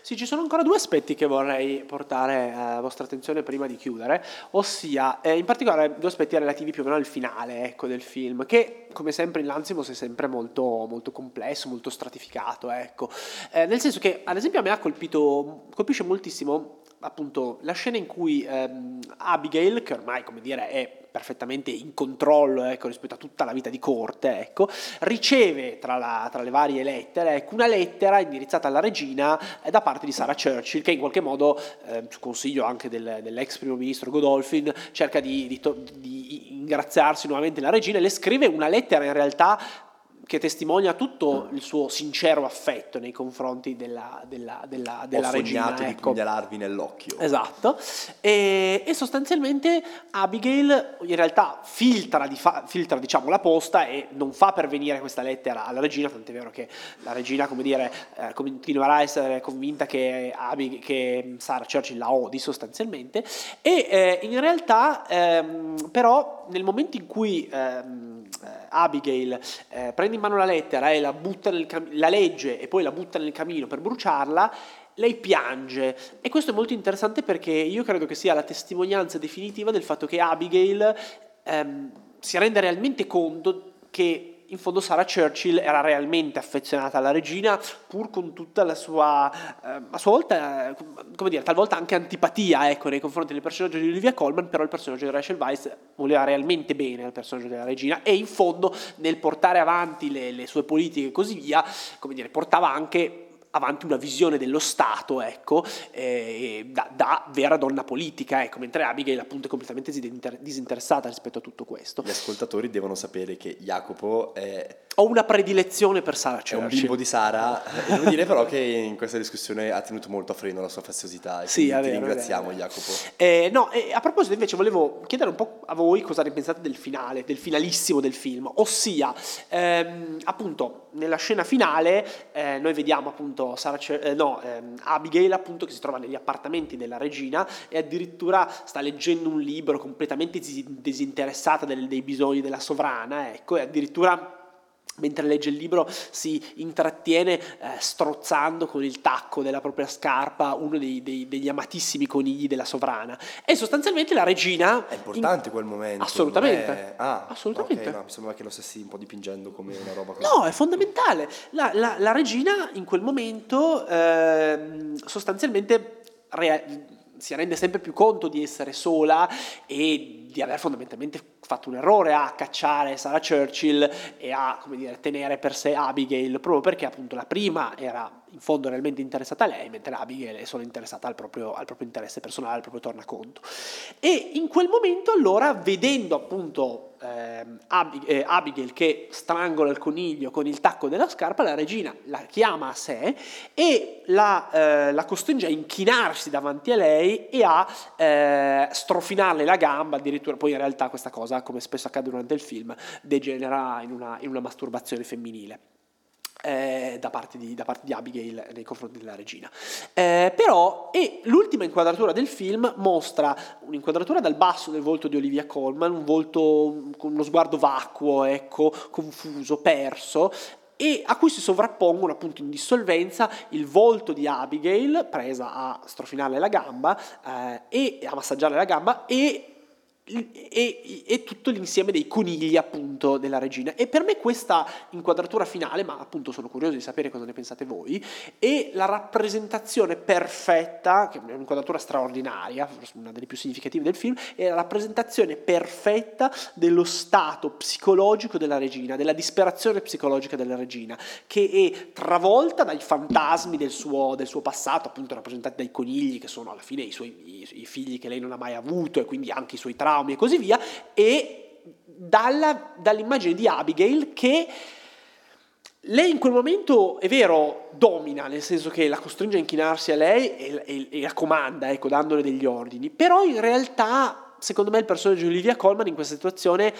Sì, ci sono ancora due aspetti che vorrei portare alla vostra attenzione prima di chiudere, ossia eh, in particolare due aspetti relativi più o meno al finale ecco, del film, che come sempre in Lanzimos è sempre molto, molto complesso, molto stratificato. Ecco. Eh, nel senso che ad esempio a me ha colpito, colpisce moltissimo appunto la scena in cui ehm, Abigail, che ormai come dire è perfettamente in controllo ecco, rispetto a tutta la vita di corte, ecco, riceve tra, la, tra, le varie lettere ecco, una lettera indirizzata alla regina eh, da parte di Sarah Churchill, che in qualche modo, eh, su consiglio anche del, dell'ex primo ministro Godolphin, cerca di, di, di ingraziarsi nuovamente la regina e le scrive una lettera in realtà che testimonia tutto il suo sincero affetto nei confronti della, della, della, della Ho regina. Ho di ecco. pugnalarvi nell'occhio. Esatto. E, e, sostanzialmente Abigail in realtà filtra, filtra diciamo, la posta e non fa pervenire questa lettera alla regina, tant'è vero che la regina, come dire, eh, continuerà a essere convinta che, Abig- che Sarah Churchill la odi sostanzialmente. E eh, in realtà, ehm, però, nel momento in cui... Ehm, Abigail eh, prende in mano la lettera e la, cam- la legge e poi la butta nel camino per bruciarla, lei piange. E questo è molto interessante perché io credo che sia la testimonianza definitiva del fatto che Abigail ehm, si rende realmente conto che in fondo Sarah Churchill era realmente affezionata alla regina, pur con tutta la sua, eh, a sua volta, eh, come dire, talvolta anche antipatia ecco, nei confronti del personaggio di Olivia Colman, però il personaggio di Rachel Weisz voleva realmente bene al personaggio della regina e in fondo nel portare avanti le, le sue politiche e così via, come dire, portava anche avanti una visione dello Stato, ecco, eh, da, da, vera donna politica, ecco, mentre Abigail appunto è completamente disinteressata rispetto a tutto questo. Gli ascoltatori devono sapere che Jacopo è... Ho una predilezione per Sara Churchill. È un bimbo di Sara, devo dire però che in questa discussione ha tenuto molto a freno la sua faziosità e sì, ti vero, ringraziamo vero. Jacopo. Eh, no, eh, a proposito invece volevo chiedere un po' a voi cosa ne pensate del finale, del finalissimo del film, ossia ehm, appunto nella scena finale eh, noi vediamo appunto Sarah, eh, no, ehm, Abigail appunto che si trova negli appartamenti della regina e addirittura sta leggendo un libro completamente disinteressata del, dei bisogni della sovrana, ecco, e addirittura mentre legge il libro si intrattiene eh, strozzando con il tacco della propria scarpa uno dei, dei, degli amatissimi conigli della sovrana. E sostanzialmente la regina è importante in... quel momento assolutamente. è... ah, assolutamente. okay, no, mi sembra che lo stessi un po' dipingendo come una roba così. no è fondamentale. La, la, la regina in quel momento eh, sostanzialmente rea- si rende sempre più conto di essere sola e di aver fondamentalmente fatto un errore a cacciare Sarah Churchill e a dire, tenere per sé Abigail, proprio perché appunto la prima era in fondo realmente interessata a lei, mentre Abigail è solo interessata al proprio, al proprio interesse personale, al proprio tornaconto. E in quel momento allora, vedendo appunto ehm, eh, Abigail che strangola il coniglio con il tacco della scarpa, la regina la chiama a sé e la, eh, la costringe a inchinarsi davanti a lei e a eh, strofinarle la gamba, addirittura poi in realtà questa cosa, come spesso accade durante il film, degenera in una, in una masturbazione femminile eh, da, parte di, da, parte di, Abigail nei confronti della regina. Eh, però, e l'ultima inquadratura del film mostra un'inquadratura dal basso del volto di Olivia Colman, un volto con uno sguardo vacuo, ecco, confuso, perso, e a cui si sovrappongono appunto in dissolvenza il volto di Abigail presa a strofinarle la gamba eh, e a massaggiarle la gamba e e, e, tutto l'insieme dei conigli appunto della regina. E per me questa inquadratura finale ma appunto sono curioso di sapere cosa ne pensate voi è la rappresentazione perfetta che è un'inquadratura straordinaria una delle più significative del film è la rappresentazione perfetta dello stato psicologico della regina della disperazione psicologica della regina che è travolta dai fantasmi del suo, del suo passato appunto rappresentati dai conigli che sono alla fine i suoi i, i figli che lei non ha mai avuto e quindi anche i suoi traumi traumi e così via, e dalla, dall'immagine di Abigail che lei in quel momento, è vero, domina, nel senso che la costringe a inchinarsi a lei e, e, e la comanda, ecco, dandole degli ordini, però in realtà, secondo me, il personaggio di Olivia Colman in questa situazione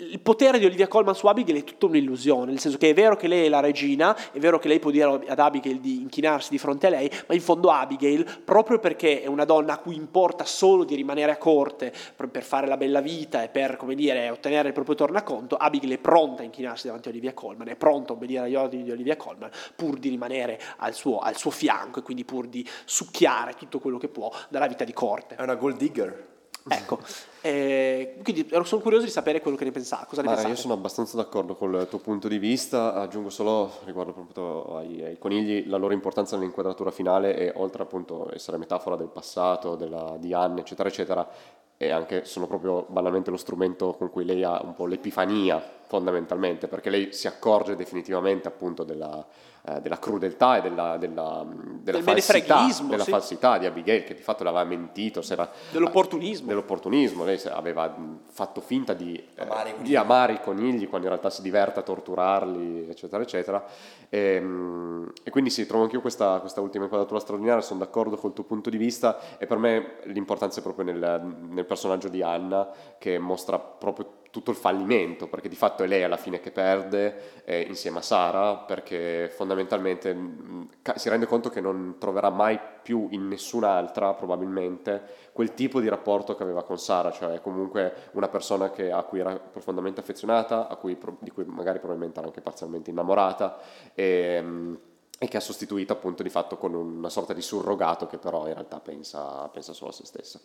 il potere di Olivia Colman su Abigail è tutta un'illusione, nel senso che è vero che lei è la regina, è vero che lei può dire ad Abigail di inchinarsi di fronte a lei, ma in fondo Abigail, proprio perché è una donna a cui importa solo di rimanere a corte per fare la bella vita e per, come dire, ottenere il proprio tornaconto, Abigail è pronta a inchinarsi davanti a Olivia Colman, è pronta a obbedire agli ordini di Olivia Colman, pur di rimanere al suo, al suo fianco e quindi pur di succhiare tutto quello che può dalla vita di corte. È una gold digger. Ecco, eh, quindi sono curioso di sapere quello che ne pensate. Cosa ne Ma pensate? Io sono abbastanza d'accordo col tuo punto di vista, aggiungo solo riguardo proprio ai, ai conigli la loro importanza nell'inquadratura finale e oltre appunto a essere metafora del passato, della, di Anne, eccetera, eccetera, e anche sono proprio banalmente lo strumento con cui lei ha un po' l'epifania fondamentalmente, perché lei si accorge definitivamente appunto della eh, della crudeltà e della, della, della, falsità, della sì. falsità, di Abigail che di fatto le aveva mentito, dell'opportunismo. dell'opportunismo. Lei aveva fatto finta di amare, di amare, i conigli quando in realtà si diverte a torturarli, eccetera, eccetera. E, ehm, e quindi sì, trovo anch'io questa, questa ultima inquadratura straordinaria, sono d'accordo col tuo punto di vista e per me l'importanza è proprio nel, nel personaggio di Anna che mostra proprio tutto il fallimento, perché di fatto è lei alla fine che perde eh, insieme a Sara, perché fondamentalmente mh, mm, si rende conto che non troverà mai più in nessun'altra probabilmente quel tipo di rapporto che aveva con Sara, cioè comunque una persona che, a cui era profondamente affezionata, cui, di cui magari probabilmente era anche parzialmente innamorata. E, mh, e che ha sostituito appunto di fatto con una sorta di surrogato che però in realtà pensa, pensa solo a se stessa.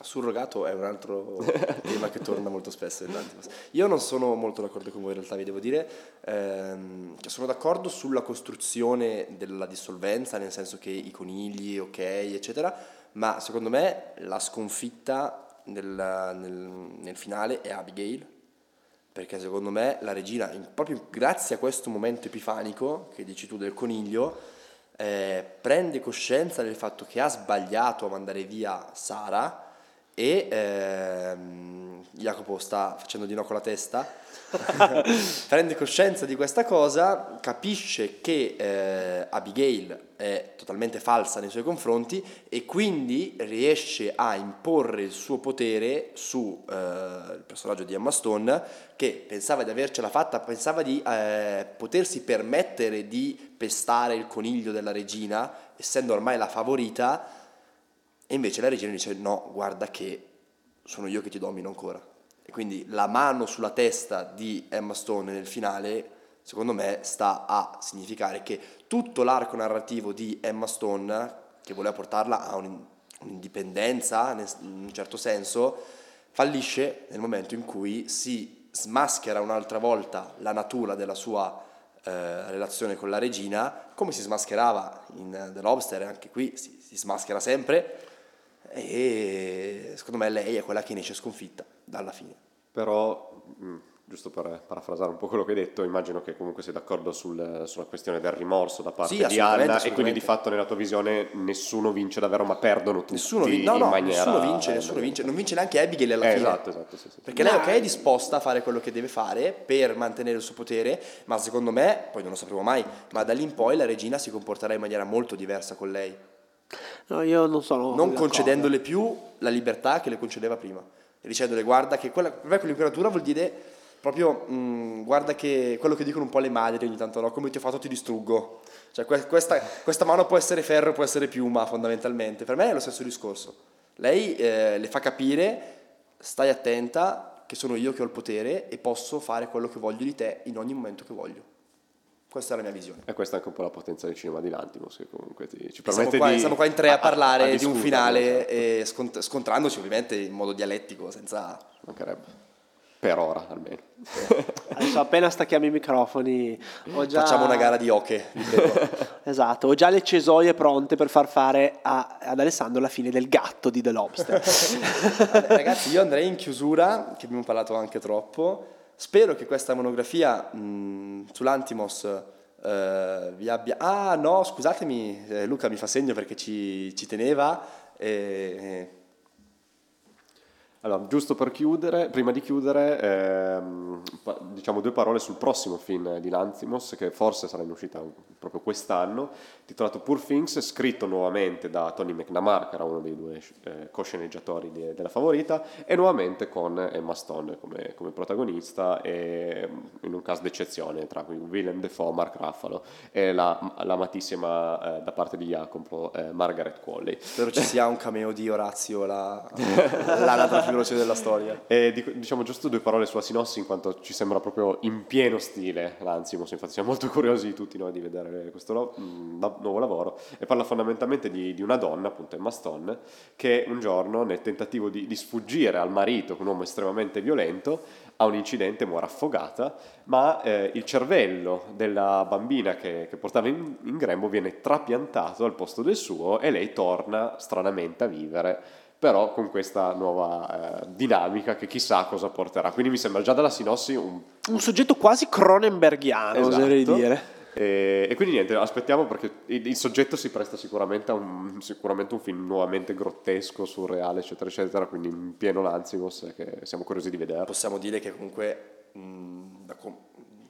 Surrogato è un altro [LAUGHS] tema che torna molto spesso. Io non sono molto d'accordo con voi, in realtà vi devo dire. Ehm, sono d'accordo sulla costruzione della dissolvenza, nel senso che i conigli, ok, eccetera, ma secondo me la sconfitta nel, nel, nel finale è Abigail, perché secondo me la regina, proprio grazie a questo momento epifanico che dici tu del coniglio, eh, prende coscienza del fatto che ha sbagliato a mandare via Sara e ehm, Jacopo sta facendo di no con la testa, [LAUGHS] prende coscienza di questa cosa, capisce che eh, Abigail è totalmente falsa nei suoi confronti e quindi riesce a imporre il suo potere su eh, il personaggio di Emma Stone che pensava di avercela fatta, pensava di eh, potersi permettere di pestare il coniglio della regina, essendo ormai la favorita e invece la regina dice no, guarda che sono io che ti domino ancora. E quindi la mano sulla testa di Emma Stone nel finale, secondo me, sta a significare che tutto l'arco narrativo di Emma Stone, che voleva portarla a un'indipendenza in un certo senso, fallisce nel momento in cui si smaschera un'altra volta la natura della sua eh, relazione con la regina, come si smascherava in The Lobster, anche qui si, si smaschera sempre, e secondo me lei è quella che ne esce sconfitta dalla fine. Però, mm, giusto per parafrasare un po' quello che hai detto, immagino che comunque sei d'accordo sul, sulla questione del rimorso da parte sì, di Anna e quindi di fatto nella tua visione nessuno vince davvero ma perdono tutti nessuno vin- no, no, maniera... Nessuno vince, nessuno vince, non vince neanche Abigail alla eh, fine. Esatto, esatto, sì, sì. Perché lei ok è disposta a fare quello che deve fare per mantenere il suo potere, ma secondo me, poi non lo sapremo mai, ma da lì in poi la regina si comporterà in maniera molto diversa con lei. No, io non sono. Non concedendole più la libertà che le concedeva prima. E dicendole, guarda che quella, per me quell'imperatura vuol dire proprio, mh, guarda che quello che dicono un po' le madri ogni tanto, no? Come ti ho fatto ti distruggo. Cioè questa, questa mano può essere ferro, può essere piuma fondamentalmente. Per me è lo stesso discorso. Lei eh, le fa capire, stai attenta, che sono io che ho il potere e posso fare quello che voglio di te in ogni momento che voglio. Questa è la mia visione. E questa è anche un po' la potenza del cinema di Lantimos, che comunque ti, ci permette siamo qua, di... Siamo qua in tre a, parlare a, a di un finale, e scont- scontrandoci ovviamente in modo dialettico, senza... Mancherebbe. Per ora, almeno. [LAUGHS] Adesso appena stacchiamo i microfoni... Già... Facciamo una gara di oche, [LAUGHS] esatto, ho già le cesoie pronte per far fare a, ad Alessandro la fine del gatto di The Lobster. [LAUGHS] Ragazzi, io andrei in chiusura, che abbiamo parlato anche troppo Spero che questa monografia mh, sull'Antimos eh, vi abbia... Ah no, scusatemi, eh, Luca mi fa segno perché ci, ci teneva. E, allora, giusto per chiudere, prima di chiudere, ehm, diciamo due parole sul prossimo film di Lanzimos, che forse sarà in uscita proprio quest'anno, titolato Poor Things, scritto nuovamente da Tony McNamara, che era uno dei due eh, co-sceneggiatori di, della favorita, e nuovamente con Emma Stone come, come, protagonista, e in un caso d'eccezione tra cui Willem Defoe, Mark Ruffalo e la, l'amatissima eh, da parte di Jacopo eh, Margaret Qualley. Spero ci sia un cameo di Orazio, la, [LAUGHS] l'anatra più veloce della storia. E diciamo giusto due parole sulla sinossi, in quanto ci sembra proprio in pieno stile l'Ansimos, infatti siamo molto curiosi tutti noi di vedere questo lo, mh, nuovo lavoro, e parla fondamentalmente di, di, una donna, appunto Emma Stone, che un giorno nel tentativo di, di sfuggire al marito, un uomo estremamente violento, ha un incidente, muore affogata, ma eh, il cervello della bambina che, che portava in, in grembo viene trapiantato al posto del suo e lei torna stranamente a vivere però con questa nuova eh, dinamica che chissà cosa porterà. Quindi mi sembra già dalla sinossi un... Un soggetto quasi Cronenbergiano, esatto. oserei dire. E, e, quindi niente, aspettiamo perché il, il soggetto si presta sicuramente a un, sicuramente un, film nuovamente grottesco, surreale, eccetera, eccetera, quindi in pieno Lanzimos che siamo curiosi di vedere. Possiamo dire che comunque, mh, com-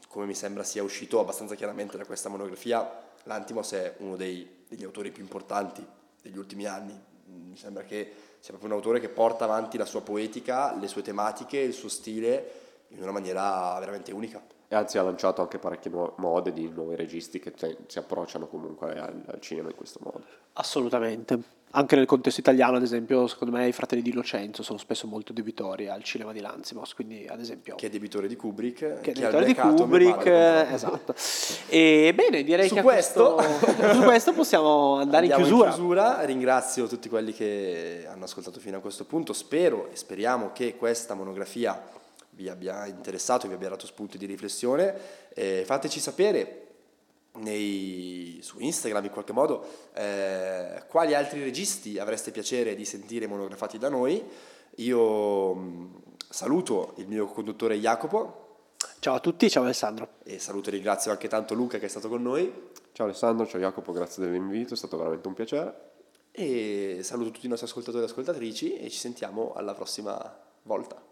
come mi sembra sia uscito abbastanza chiaramente da questa monografia, Lantimos è uno dei, degli autori più importanti degli ultimi anni. Mi sembra che sia proprio un autore che porta avanti la sua poetica, le sue tematiche, il suo stile in una maniera veramente unica. e anzi ha lanciato anche parecchie mode di nuovi registi che te- si approcciano comunque al, al cinema in questo modo. Assolutamente. Anche nel contesto italiano, ad esempio, secondo me i fratelli di Locenzo sono spesso molto debitori al cinema di Lanzimos, quindi ad esempio... Che è debitore di Kubrick. che è direttore di Kubrick, esatto. E bene, direi Su che questo- questo, su questo possiamo andare in chiusura. chiusura. Ringrazio tutti quelli che hanno ascoltato fino a questo punto. Spero e speriamo che questa monografia vi abbia interessato, vi abbia dato spunti di riflessione. Eh, fateci sapere nei- su Instagram in qualche modo eh, quali altri registi avreste piacere di sentire monografati da noi. Io mh, saluto il mio conduttore Jacopo Ciao a tutti, ciao Alessandro. e saluto e ringrazio anche tanto Luca che è stato con noi. Ciao Alessandro, ciao Jacopo, grazie dell'invito, è stato veramente un piacere. E saluto tutti i nostri ascoltatori e ascoltatrici e ci sentiamo alla prossima volta.